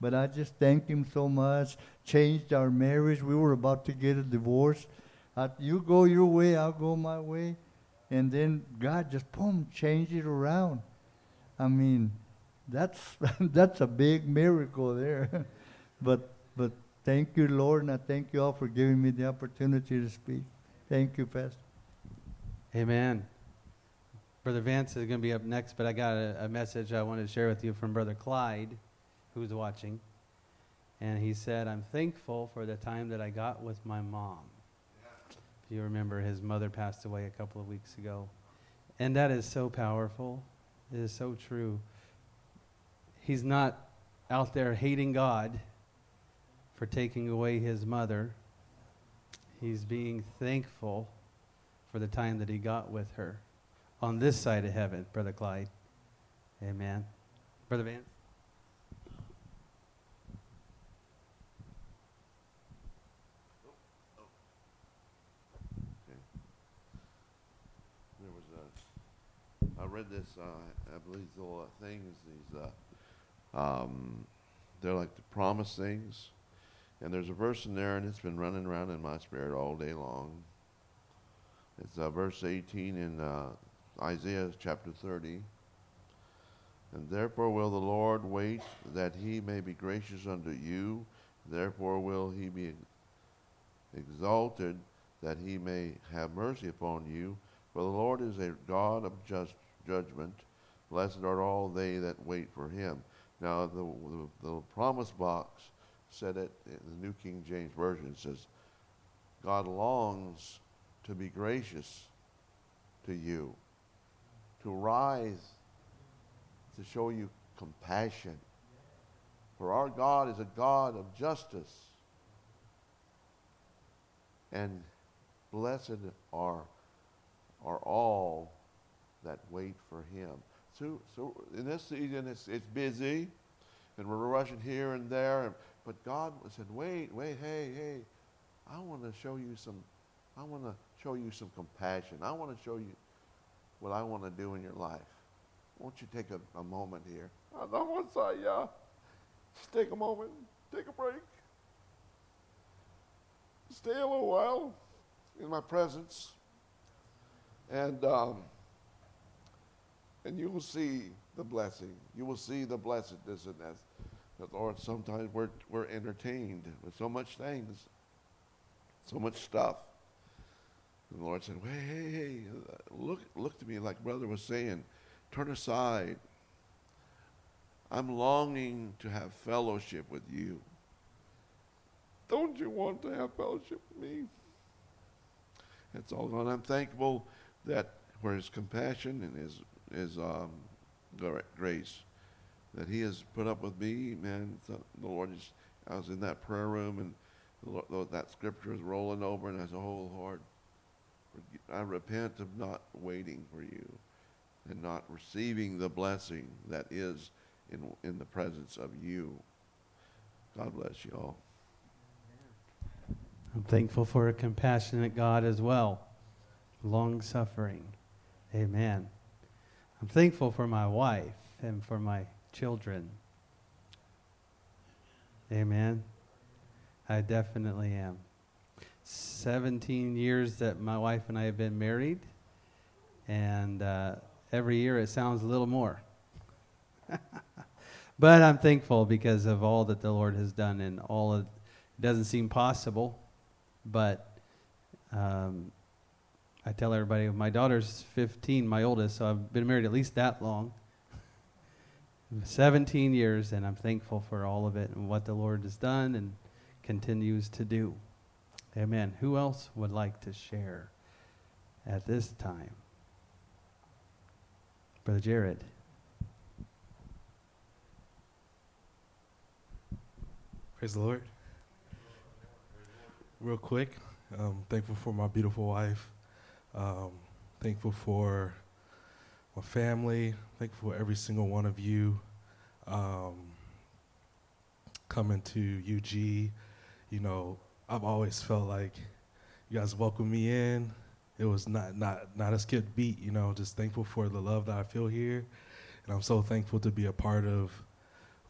But I just thank Him so much. Changed our marriage. We were about to get a divorce. I, you go your way, I'll go my way, and then God just boom changed it around. I mean, that's that's a big miracle there. but but thank you, Lord, and I thank you all for giving me the opportunity to speak. Thank you, Pastor. Amen. Brother Vance is going to be up next, but I got a, a message I wanted to share with you from Brother Clyde, who's watching. And he said, I'm thankful for the time that I got with my mom. If you remember, his mother passed away a couple of weeks ago. And that is so powerful. It is so true. He's not out there hating God for taking away his mother. He's being thankful for the time that he got with her on this side of heaven, Brother Clyde. Amen. Brother Vance? Was a, I read this, uh, I believe these little things, these, uh, um, they're like the promise things. And there's a verse in there, and it's been running around in my spirit all day long. It's uh, verse 18 in uh, Isaiah chapter 30. And therefore will the Lord wait that he may be gracious unto you. Therefore will he be exalted that he may have mercy upon you. For the Lord is a God of just judgment. Blessed are all they that wait for him. Now, the, the, the promise box said it in the New King James Version. It says, God longs to be gracious to you, to rise, to show you compassion. For our God is a God of justice. And blessed are, are all that wait for him. So, so in this season, it's, it's busy, and we're rushing here and there. But God said, wait, wait, hey, hey, I want to show you some, I want to show you some compassion. I want to show you what I want to do in your life. Won't you take a, a moment here? I know what's I, yeah. Just take a moment, take a break. Stay a little while in my presence. And um, and you will see the blessing. You will see the blessedness in that. But Lord, sometimes we're we're entertained with so much things, so much stuff. And the Lord said, "Hey, hey, hey, look, look to me, like brother was saying, turn aside. I'm longing to have fellowship with you. Don't you want to have fellowship with me?" That's all. And I'm thankful that for His compassion and His His um, grace, that He has put up with me. Man, the the Lord just. I was in that prayer room and the Lord, that scripture was rolling over, and I said, "Oh Lord, I repent of not waiting for you, and not receiving the blessing that is in in the presence of you." God bless you all. I'm thankful for a compassionate God as well, long suffering. Amen. I'm thankful for my wife and for my children. Amen. I definitely am. 17 years that my wife and I have been married, and uh, every year it sounds a little more. but I'm thankful because of all that the Lord has done, and all of, it doesn't seem possible, but um, I tell everybody my daughter's 15, my oldest, so I've been married at least that long. 17 years, and I'm thankful for all of it and what the Lord has done and continues to do. Amen. Who else would like to share at this time? Brother Jared. Praise the Lord. Real quick, um, thankful for my beautiful wife. Um, thankful for my family. Thankful for every single one of you um, coming to UG. You know, I've always felt like you guys welcomed me in. It was not not not a skipped beat. You know, just thankful for the love that I feel here, and I'm so thankful to be a part of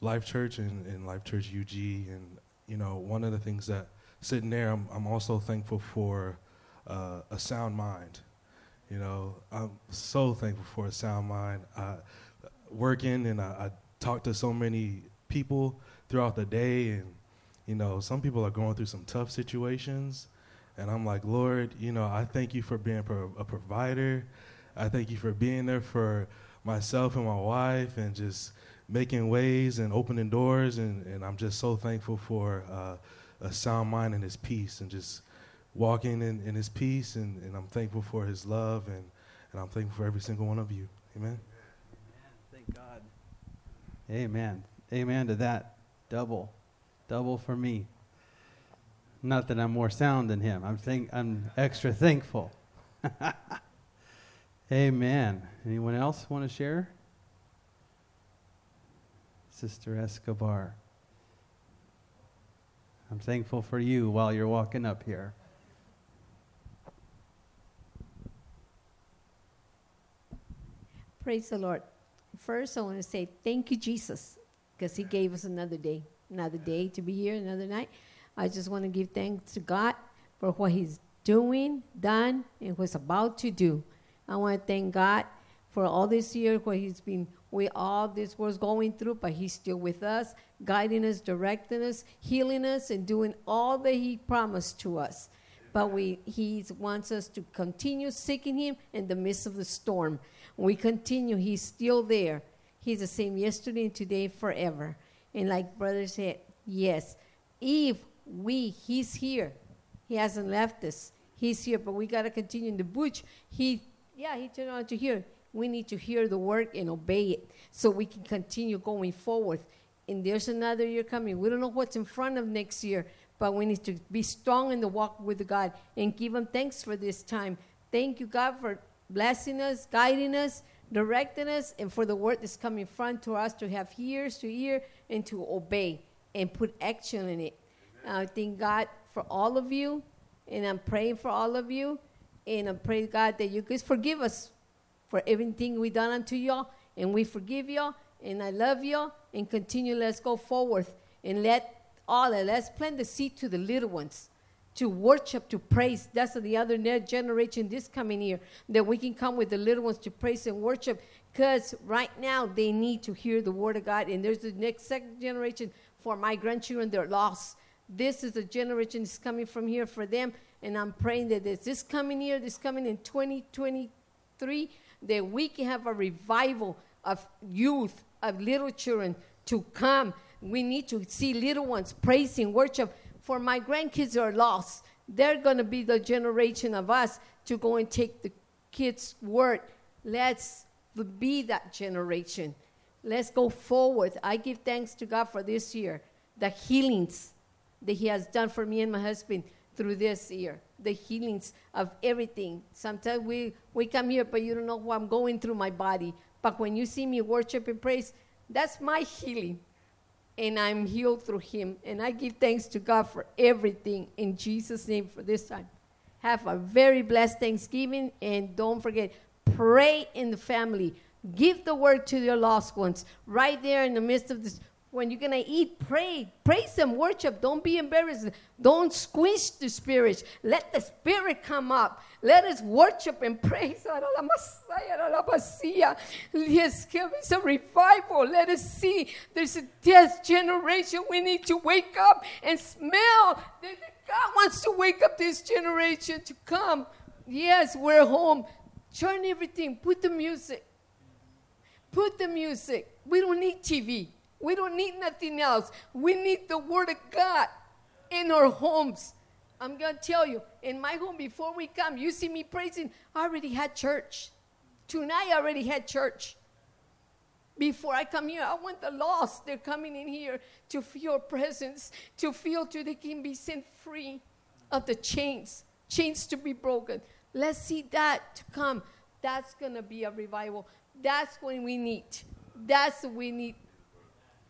Life Church and, and Life Church UG. And you know, one of the things that sitting there, I'm I'm also thankful for uh, a sound mind. You know, I'm so thankful for a sound mind. I, working and I, I talk to so many people throughout the day, and you know, some people are going through some tough situations, and I'm like, Lord, you know, I thank you for being pro- a provider. I thank you for being there for myself and my wife, and just making ways and opening doors, and, and I'm just so thankful for uh, a sound mind and His peace, and just walking in, in His peace, and, and I'm thankful for His love, and, and I'm thankful for every single one of you. Amen. Thank God. Amen. Amen to that. Double. Double for me. Not that I'm more sound than him. I'm think I'm extra thankful. Amen. Anyone else want to share? Sister Escobar. I'm thankful for you while you're walking up here. Praise the Lord. First, I want to say thank you, Jesus, because He gave us another day, another day to be here, another night. I just want to give thanks to God for what He's doing, done, and what's about to do. I want to thank God for all this year, what He's been, with all this was going through, but He's still with us, guiding us, directing us, healing us, and doing all that He promised to us. But we, He wants us to continue seeking Him in the midst of the storm. We continue, He's still there. He's the same yesterday and today, forever. And like brother said, yes, if we, He's here. He hasn't left us. He's here, but we got to continue in the bush. He, yeah, He turned on to hear. We need to hear the word and obey it so we can continue going forward. And there's another year coming. We don't know what's in front of next year, but we need to be strong in the walk with God and give Him thanks for this time. Thank you, God, for blessing us, guiding us, directing us, and for the word that's coming front to us to have ears to hear and to obey and put action in it. I thank God for all of you, and I'm praying for all of you, and I pray God that you guys forgive us for everything we done unto y'all, and we forgive y'all, and I love y'all, and continue. Let's go forward and let all let's plant the seed to the little ones to worship, to praise. That's the other generation this coming year that we can come with the little ones to praise and worship because right now they need to hear the word of God. And there's the next second generation for my grandchildren, they're lost. This is the generation that's coming from here for them. And I'm praying that this coming year, this coming in 2023, that we can have a revival of youth, of little children to come. We need to see little ones praising, worship. For my grandkids are lost. They're going to be the generation of us to go and take the kids' word. Let's be that generation. Let's go forward. I give thanks to God for this year, the healings that He has done for me and my husband through this year, the healings of everything. Sometimes we, we come here, but you don't know what I'm going through my body. But when you see me worship and praise, that's my healing. And I'm healed through him. And I give thanks to God for everything in Jesus' name for this time. Have a very blessed Thanksgiving, and don't forget, pray in the family. Give the word to your lost ones right there in the midst of this. When you're gonna eat, pray, praise and worship. Don't be embarrassed. Don't squeeze the spirit. Let the spirit come up. Let us worship and praise. Yes, give us a revival. Let us see. There's a death generation. We need to wake up and smell. God wants to wake up this generation to come. Yes, we're home. Turn everything. Put the music. Put the music. We don't need TV. We don't need nothing else. We need the Word of God in our homes. I'm going to tell you, in my home, before we come, you see me praising, I already had church. Tonight, I already had church. Before I come here, I want the lost. They're coming in here to feel presence, to feel to they can be set free of the chains, chains to be broken. Let's see that to come. That's going to be a revival. That's when we need. That's what we need.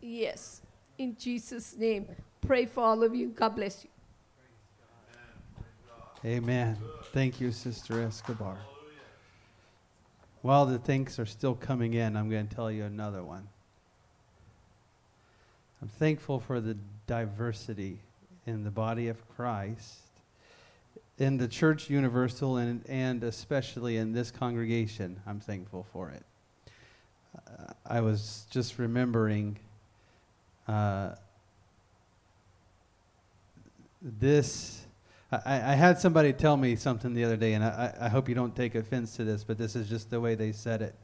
Yes. In Jesus' name. Pray for all of you. God bless you. Amen. Thank you, Sister Escobar. While the thanks are still coming in, I'm going to tell you another one. I'm thankful for the diversity in the body of Christ, in the church universal, and, and especially in this congregation. I'm thankful for it. Uh, I was just remembering uh, this. I, I, had somebody tell me something the other day, and I, I hope you don't take offense to this, but this is just the way they said it.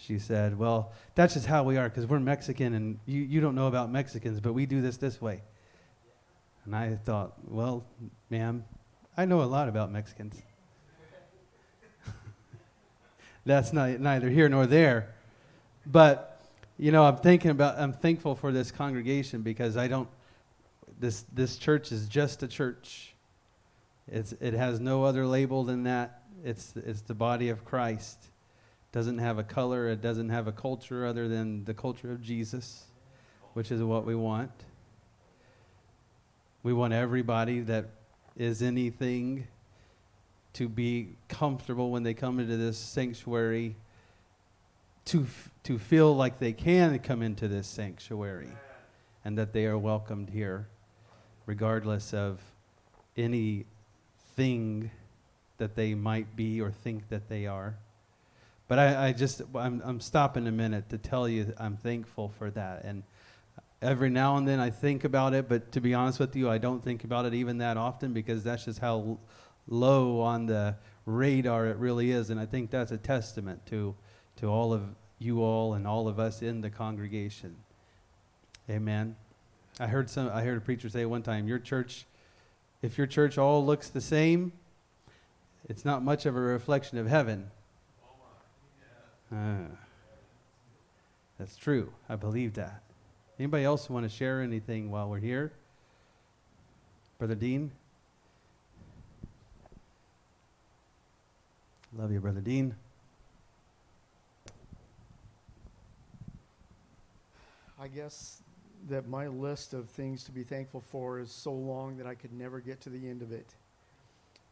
She said, Well, that's just how we are because we're Mexican and you, you don't know about Mexicans, but we do this this way. And I thought, Well, ma'am, I know a lot about Mexicans. that's not, neither here nor there. But, you know, I'm thinking about, I'm thankful for this congregation because I don't, this, this church is just a church. It's, it has no other label than that. It's, it's the body of Christ. It Doesn't have a color, it doesn't have a culture other than the culture of Jesus, which is what we want. We want everybody that is anything to be comfortable when they come into this sanctuary, to, f- to feel like they can come into this sanctuary and that they are welcomed here regardless of anything that they might be or think that they are. But I, I just, I'm, I'm stopping a minute to tell you I'm thankful for that. And every now and then I think about it, but to be honest with you, I don't think about it even that often because that's just how l- low on the radar it really is. And I think that's a testament to, to all of you all and all of us in the congregation. Amen. I heard some. I heard a preacher say one time, "Your church, if your church all looks the same, it's not much of a reflection of heaven." Uh, that's true. I believe that. Anybody else want to share anything while we're here? Brother Dean? Love you, Brother Dean. I guess that my list of things to be thankful for is so long that I could never get to the end of it.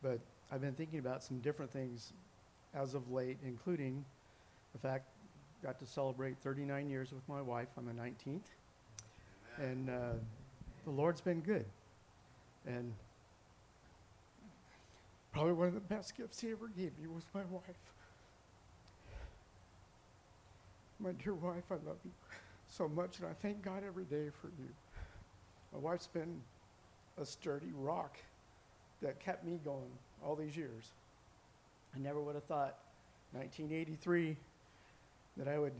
But I've been thinking about some different things as of late, including the fact got to celebrate 39 years with my wife on the 19th, and uh, the Lord's been good, and probably one of the best gifts He ever gave me was my wife. My dear wife, I love you so much, and I thank God every day for you. My wife's been a sturdy rock that kept me going all these years. I never would have thought, 1983, that I would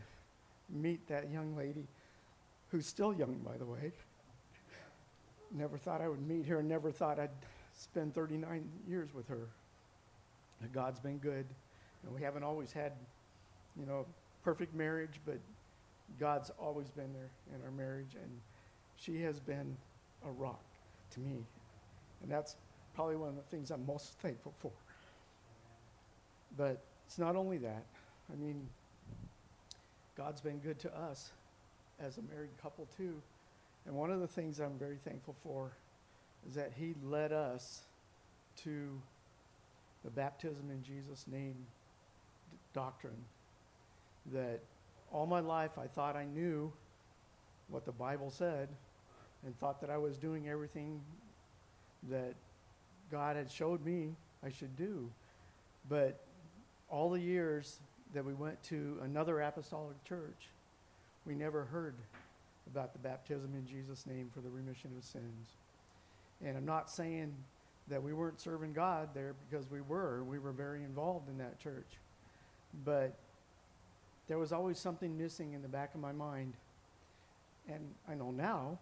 meet that young lady, who's still young, by the way. Never thought I would meet her, never thought I'd spend 39 years with her. God's been good, and we haven't always had, you know, perfect marriage, but God's always been there in our marriage, and she has been a rock to me. And that's probably one of the things I'm most thankful for. But it's not only that. I mean, God's been good to us. as a married couple too. And one of the things I'm very thankful for is that He led us to the baptism in Jesus' name doctrine. That all my life I thought I knew what the Bible said and thought that I was doing everything that God had showed me I should do. But all the years that we went to another apostolic church, we never heard about the baptism in Jesus' name for the remission of sins. And I'm not saying that we weren't serving God there because we were. We were very involved in that church. But there was always something missing in the back of my mind. And I know now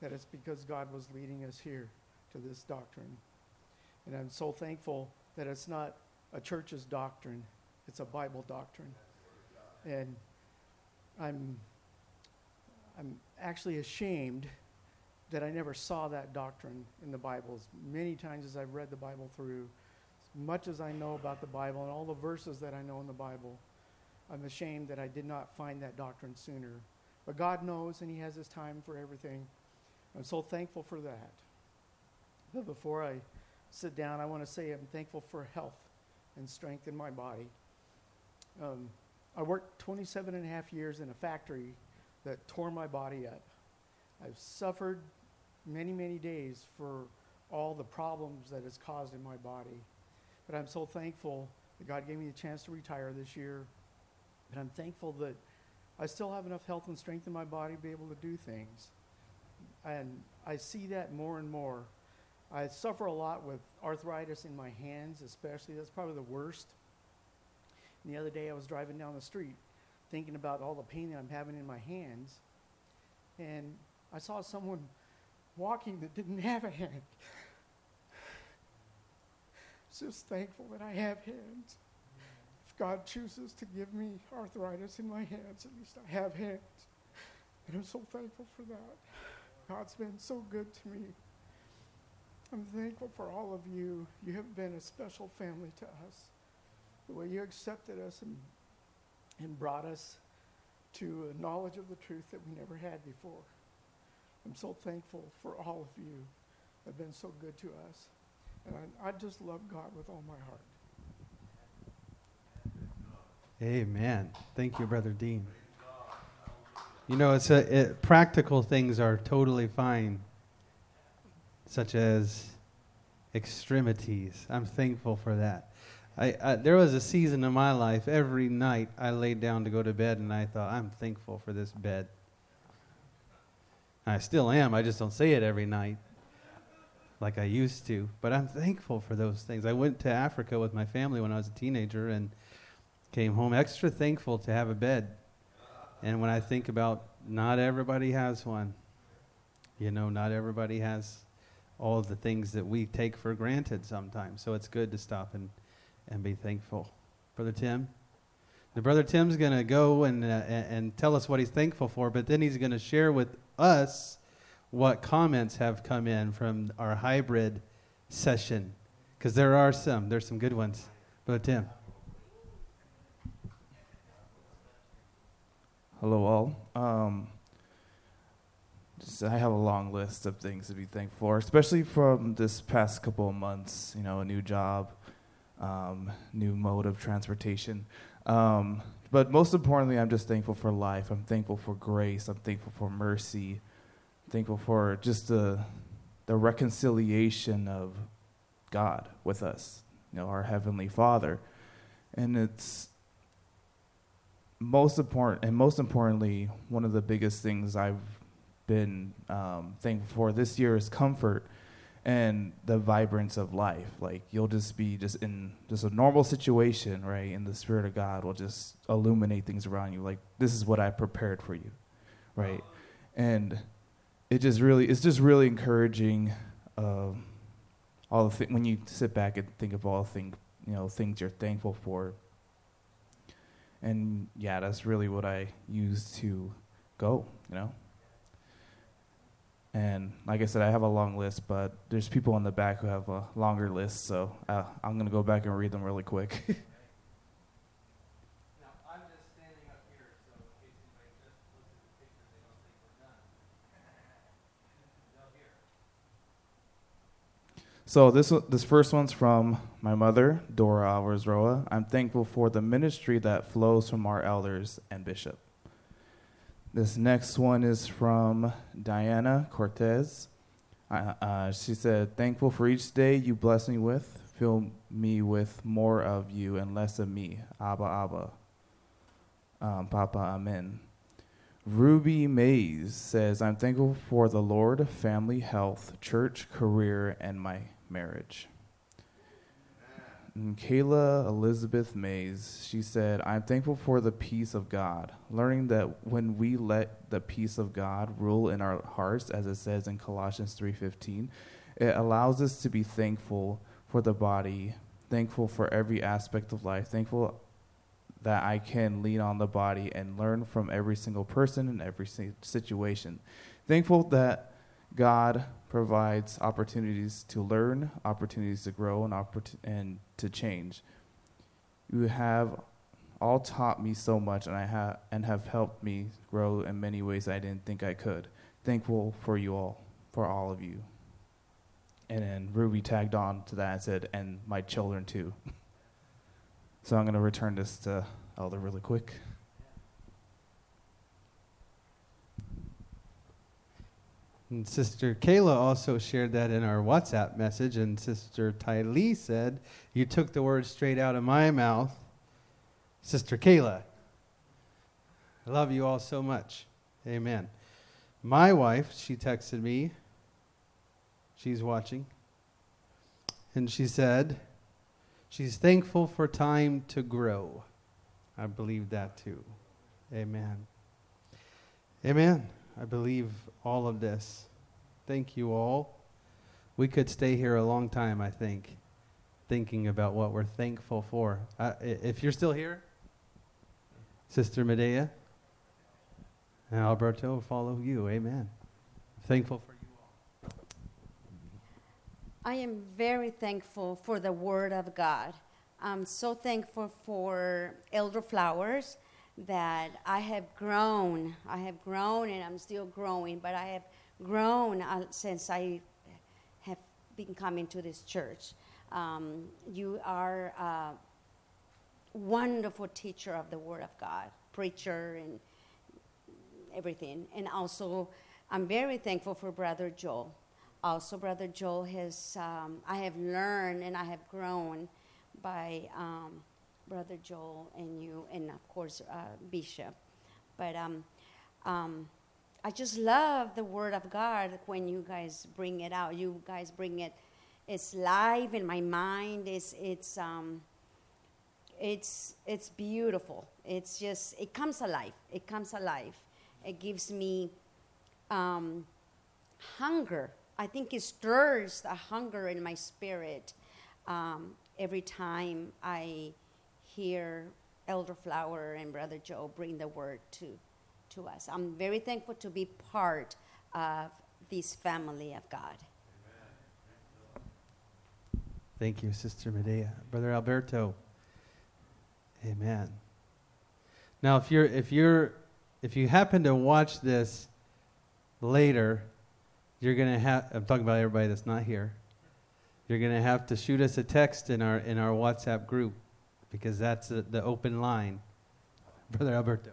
that it's because God was leading us here to this doctrine. And I'm so thankful that it's not a church's doctrine, it's a Bible doctrine. And I'm, I'm actually ashamed that I never saw that doctrine in the Bible. As many times as I've read the Bible through, as much as I know about the Bible and all the verses that I know in the Bible, I'm ashamed that I did not find that doctrine sooner. But God knows, and He has His time for everything. I'm so thankful for that. But before I sit down, I want to say I'm thankful for health and strength in my body. Um, I worked 27 and a half years in a factory that tore my body up. I've suffered many, many days for all the problems that it's caused in my body. But I'm so thankful that God gave me the chance to retire this year. And I'm thankful that I still have enough health and strength in my body to be able to do things. And I see that more and more. I suffer a lot with arthritis in my hands, especially. That's probably the worst. And the other day I was driving down the street thinking about all the pain that I'm having in my hands. And I saw someone walking that didn't have a hand. Just thankful that I have hands. God chooses to give me arthritis in my hands, at least I have hands. And I'm so thankful for that. God's been so good to me. I'm thankful for all of you. You have been a special family to us. The way you accepted us and, and brought us to a knowledge of the truth that we never had before. I'm so thankful for all of you that have been so good to us. And I, I just love God with all my heart. Amen. Thank you, Brother Dean. You know, it's a, it, practical things are totally fine, such as extremities. I'm thankful for that. I, I, there was a season in my life, every night I laid down to go to bed and I thought, I'm thankful for this bed. I still am. I just don't say it every night like I used to. But I'm thankful for those things. I went to Africa with my family when I was a teenager and came home extra thankful to have a bed. And when I think about not everybody has one, you know, not everybody has all the things that we take for granted sometimes. So it's good to stop and, and be thankful. Brother Tim? The brother Tim's going to go and, uh, and tell us what he's thankful for, but then he's going to share with us what comments have come in from our hybrid session, because there are some. There's some good ones. Brother Tim. Hello, all. Um, just, I have a long list of things to be thankful for, especially from this past couple of months. You know, a new job, um, new mode of transportation. Um, but most importantly, I'm just thankful for life. I'm thankful for grace. I'm thankful for mercy. I'm thankful for just the the reconciliation of God with us, you know, our heavenly Father. And it's most important, and most importantly, one of the biggest things I've been um, thankful for this year is comfort and the vibrance of life. Like you'll just be just in just a normal situation, right? And the Spirit of God will just illuminate things around you. Like this is what I prepared for you, right? And it just really, it's just really encouraging. Uh, all the th- when you sit back and think of all the thing, you know, things you're thankful for. And yeah, that's really what I use to go, you know. And like I said, I have a long list, but there's people in the back who have a longer list, so uh, I'm going to go back and read them really quick. Now, I'm just standing up here, so in case anybody just looks at the picture, they So this this first one's from my mother, Dora Alvarez Roa. I'm thankful for the ministry that flows from our elders and bishop. This next one is from Diana Cortez. Uh, uh, she said, "Thankful for each day you bless me with. Fill me with more of you and less of me. Abba, Abba. Um, Papa, Amen." Ruby Mays says, I'm thankful for the Lord, family, health, church, career, and my marriage. And Kayla Elizabeth Mays, she said, I'm thankful for the peace of God, learning that when we let the peace of God rule in our hearts, as it says in Colossians 3.15, it allows us to be thankful for the body, thankful for every aspect of life, thankful that I can lean on the body and learn from every single person in every situation. Thankful that God provides opportunities to learn, opportunities to grow, and, opport- and to change. You have all taught me so much, and I ha- and have helped me grow in many ways I didn't think I could. Thankful for you all, for all of you. And then Ruby tagged on to that and said, "And my children too." So I'm going to return this to Elder really quick. And Sister Kayla also shared that in our WhatsApp message, and Sister Ty Lee said, You took the words straight out of my mouth. Sister Kayla, I love you all so much. Amen. My wife, she texted me, she's watching, and she said, She's thankful for time to grow. I believe that too. Amen. Amen. I believe all of this. Thank you all. We could stay here a long time, I think, thinking about what we're thankful for. If you're still here, Sister Medea and Alberto follow you. Amen. Thankful for you. All. I am very thankful for the Word of God. I'm so thankful for Elder Flowers that I have grown. I have grown and I'm still growing, but I have grown uh, since I have been coming to this church. Um, you are a wonderful teacher of the Word of God, preacher, and everything. And also, I'm very thankful for Brother Joel. Also, Brother Joel has, um, I have learned and I have grown by um, Brother Joel and you, and of course, uh, Bishop. But um, um, I just love the Word of God when you guys bring it out. You guys bring it, it's live in my mind. It's, it's, um, it's, it's beautiful. It's just, it comes alive. It comes alive. It gives me um, hunger. I think it stirs a hunger in my spirit um, every time I hear Elder Flower and Brother Joe bring the word to, to us. I'm very thankful to be part of this family of God. Thank you, Sister Medea. Brother Alberto. Amen. Now, if you're if you're if you happen to watch this later, you're gonna have. I'm talking about everybody that's not here. You're gonna have to shoot us a text in our in our WhatsApp group because that's the, open line. Brother Alberto.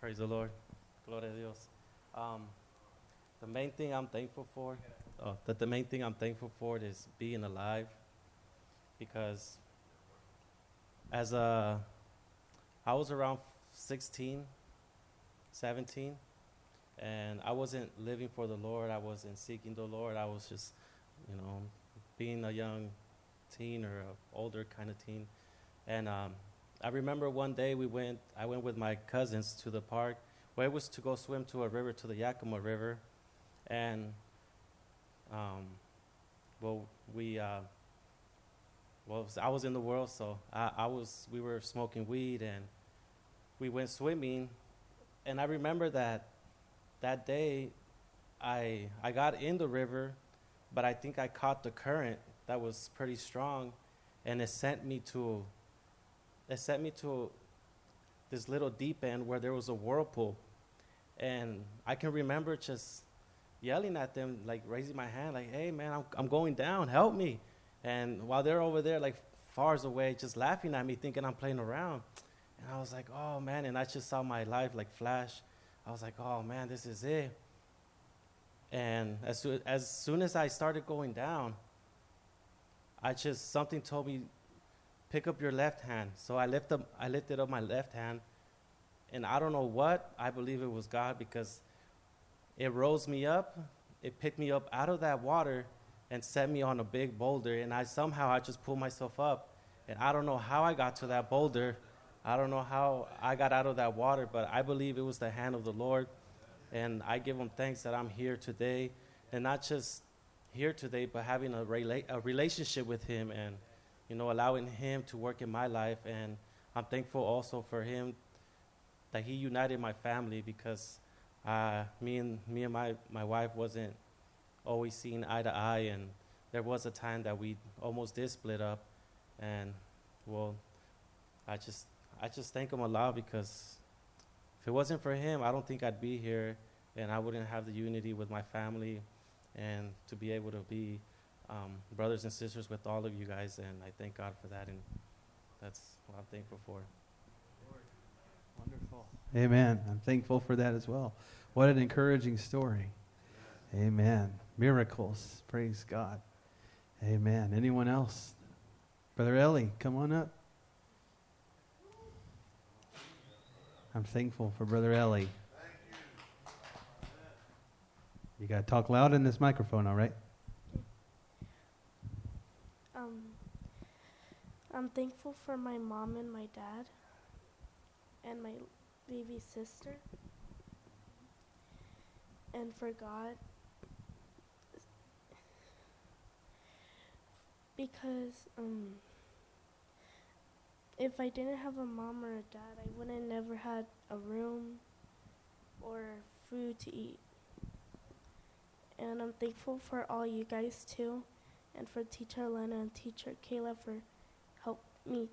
Praise the Lord. Gloria Dios. Um, the main thing I'm thankful for, oh, that the main thing I'm thankful for is being alive, because as a, I was around 16, 17, and I wasn't living for the Lord. I wasn't seeking the Lord. I was just, you know, being a young teen or older kind of teen, and um, I remember one day we went. I went with my cousins to the park. Well, it was to go swim to a river, to the Yakima River, and um, well, we uh, well, I was in the world, so I, I was. We were smoking weed, and we went swimming, and I remember that that day, I I got in the river, but I think I caught the current that was pretty strong, and it sent me to it sent me to this little deep end where there was a whirlpool. And I can remember just yelling at them, like raising my hand, like, hey, man, I'm, I'm going down, help me. And while they're over there, like far away, just laughing at me, thinking I'm playing around. And I was like, oh, man. And I just saw my life like flash. I was like, oh, man, this is it. And as, soo- as soon as I started going down, I just, something told me, pick up your left hand. So I, lift up, I lifted up my left hand. And I don't know what, I believe it was God because it rose me up. It picked me up out of that water and set me on a big boulder. And I somehow I just pulled myself up. And I don't know how I got to that boulder. I don't know how I got out of that water, but I believe it was the hand of the Lord. And I give him thanks that I'm here today. And not just here today, but having a, rela- a relationship with him and, you know, allowing him to work in my life. And I'm thankful also for him that he united my family because uh, me and me and my, my wife wasn't always seeing eye to eye, and there was a time that we almost did split up, and well, I just I just thank him a lot because if it wasn't for him, I don't think I'd be here, and I wouldn't have the unity with my family, and to be able to be um, brothers and sisters with all of you guys, and I thank God for that, and that's what I'm thankful for. Wonderful. Amen. I'm thankful for that as well. What an encouraging story. Amen. Miracles. Praise God. Amen. Anyone else? Brother Ellie, come on up. I'm thankful for Brother Ellie. You got to talk loud in this microphone, all right? Um, I'm thankful for my mom and my dad and my baby sister and for God because um if I didn't have a mom or a dad, I would have never had a room or food to eat. And I'm thankful for all you guys too and for teacher Elena and teacher Kayla for help me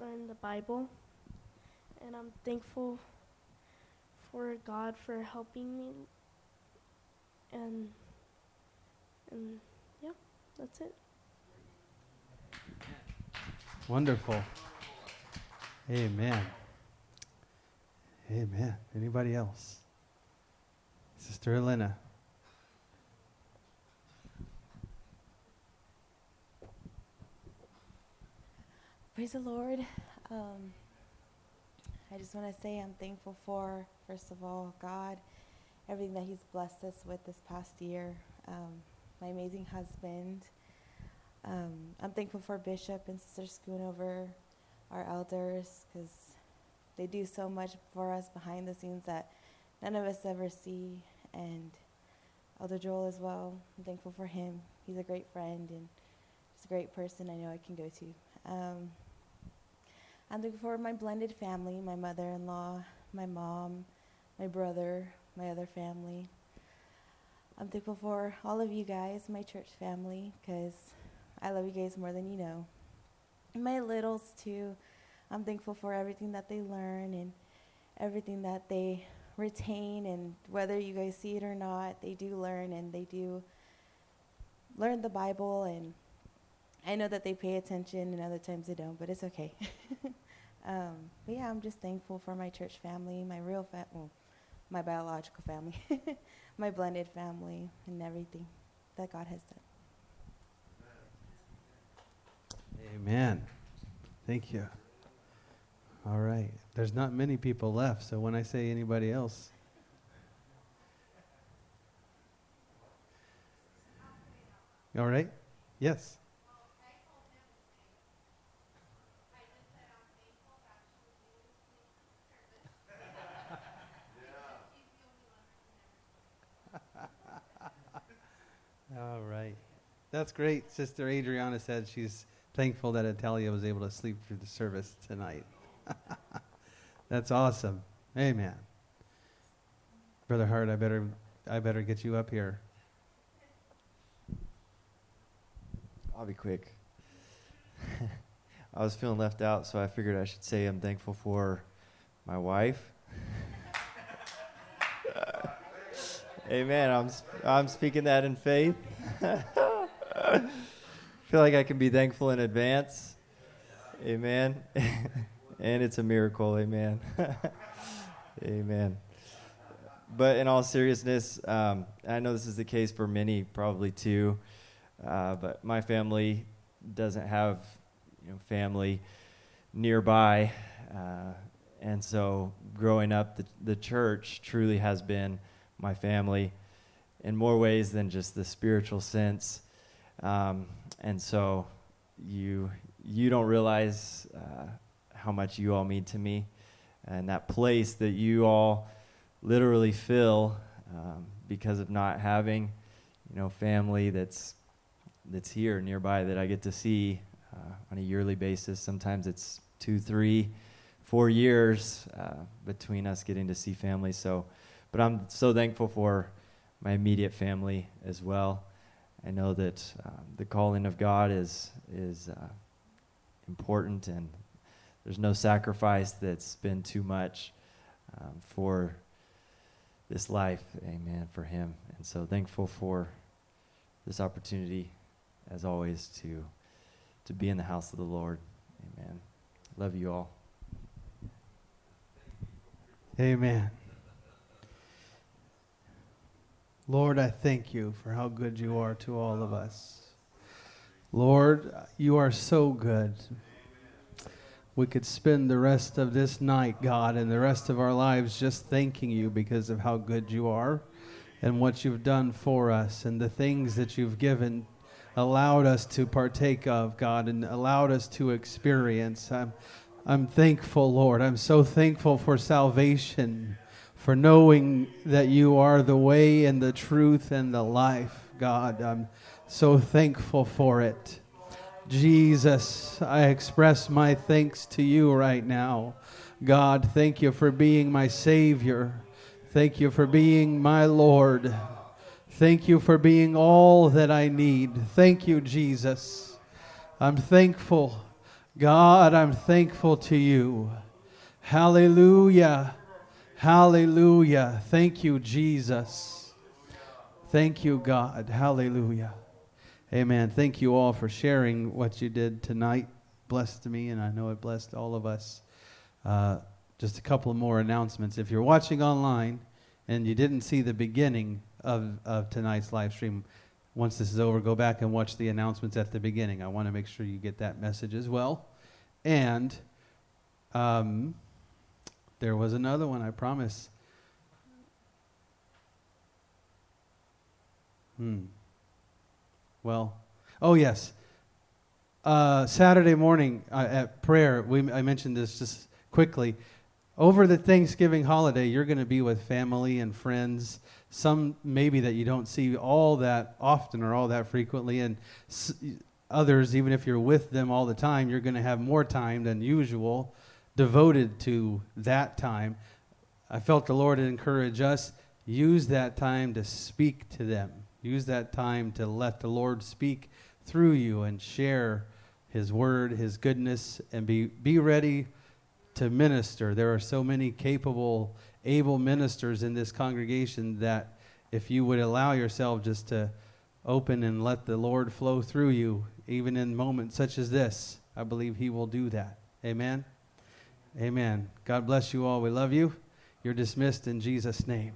learn the Bible. And I'm thankful for God for helping me. And and yeah, that's it. Wonderful. Amen. Amen. Anybody else? Sister Elena. Praise the Lord. Um, I just want to say I'm thankful for, first of all, God, everything that He's blessed us with this past year. Um, my amazing husband. Um, I'm thankful for Bishop and Sister Schoonover, our elders, because they do so much for us behind the scenes that none of us ever see. And Elder Joel as well. I'm thankful for him. He's a great friend and just a great person I know I can go to. I'm thankful for my blended family, my mother-in-law, my mom, my brother, my other family. I'm thankful for all of you guys, my church family, because I love you guys more than you know. My littles, too. I'm thankful for everything that they learn and everything that they retain. And whether you guys see it or not, they do learn and they do learn the Bible. And I know that they pay attention and other times they don't, but it's okay. um, but yeah, I'm just thankful for my church family, my real family, well, my biological family, my blended family, and everything that God has done. Amen. Thank you. All right. There's not many people left, so when I say anybody else. All right? Yes. All right. That's great. Sister Adriana said she's thankful that Italia was able to sleep through the service tonight. That's awesome. Amen. Brother Hart, I better I better get you up here. I'll be quick. I was feeling left out, so I figured I should say I'm thankful for my wife. Amen. I'm, I'm speaking that in faith. Feel like I can be thankful in advance. Amen. and it's a miracle. Amen. Amen. But in all seriousness, um, I know this is the case for many, probably too. Uh, but my family doesn't have, you know, family nearby, uh, and so growing up, the the church truly has been my family in more ways than just the spiritual sense. Um, and so you you don't realize uh, how much you all mean to me, and that place that you all literally fill um, because of not having, you know, family that's that's here nearby that I get to see uh, on a yearly basis. Sometimes it's two, three, four years uh, between us getting to see family. So, but I'm so thankful for my immediate family as well. I know that um, the calling of God is is uh, important, and there's no sacrifice that's been too much um, for this life. Amen. For Him, and so thankful for this opportunity, as always, to to be in the house of the Lord. Amen. Love you all. Amen. Lord, I thank you for how good you are to all of us. Lord, you are so good. We could spend the rest of this night, God, and the rest of our lives just thanking you because of how good you are and what you've done for us and the things that you've given, allowed us to partake of, God, and allowed us to experience. I'm, I'm thankful, Lord. I'm so thankful for salvation for knowing that you are the way and the truth and the life, God. I'm so thankful for it. Jesus, I express my thanks to you right now. God, thank you for being my Savior. Thank you for being my Lord. Thank you for being all that I need. Thank you, Jesus. I'm thankful. God, I'm thankful to you. Hallelujah. Hallelujah. Thank you, Jesus. Thank you, God. Hallelujah. Amen. Thank you all for sharing what you did tonight. Blessed me, and I know it blessed all of us. Uh, just a couple more announcements. If you're watching online and you didn't see the beginning of, of tonight's live stream, once this is over, go back and watch the announcements at the beginning. I want to make sure you get that message as well. And um, there was another one, I promise. Hmm. Well, oh, yes. Uh, Saturday morning uh, at prayer, we, I mentioned this just quickly. Over the Thanksgiving holiday, you're going to be with family and friends. Some maybe that you don't see all that often or all that frequently, and s- others, even if you're with them all the time, you're going to have more time than usual devoted to that time. I felt the Lord encourage us use that time to speak to them. Use that time to let the Lord speak through you and share his word, his goodness and be be ready to minister. There are so many capable, able ministers in this congregation that if you would allow yourself just to open and let the Lord flow through you, even in moments such as this, I believe he will do that. Amen. Amen. God bless you all. We love you. You're dismissed in Jesus' name.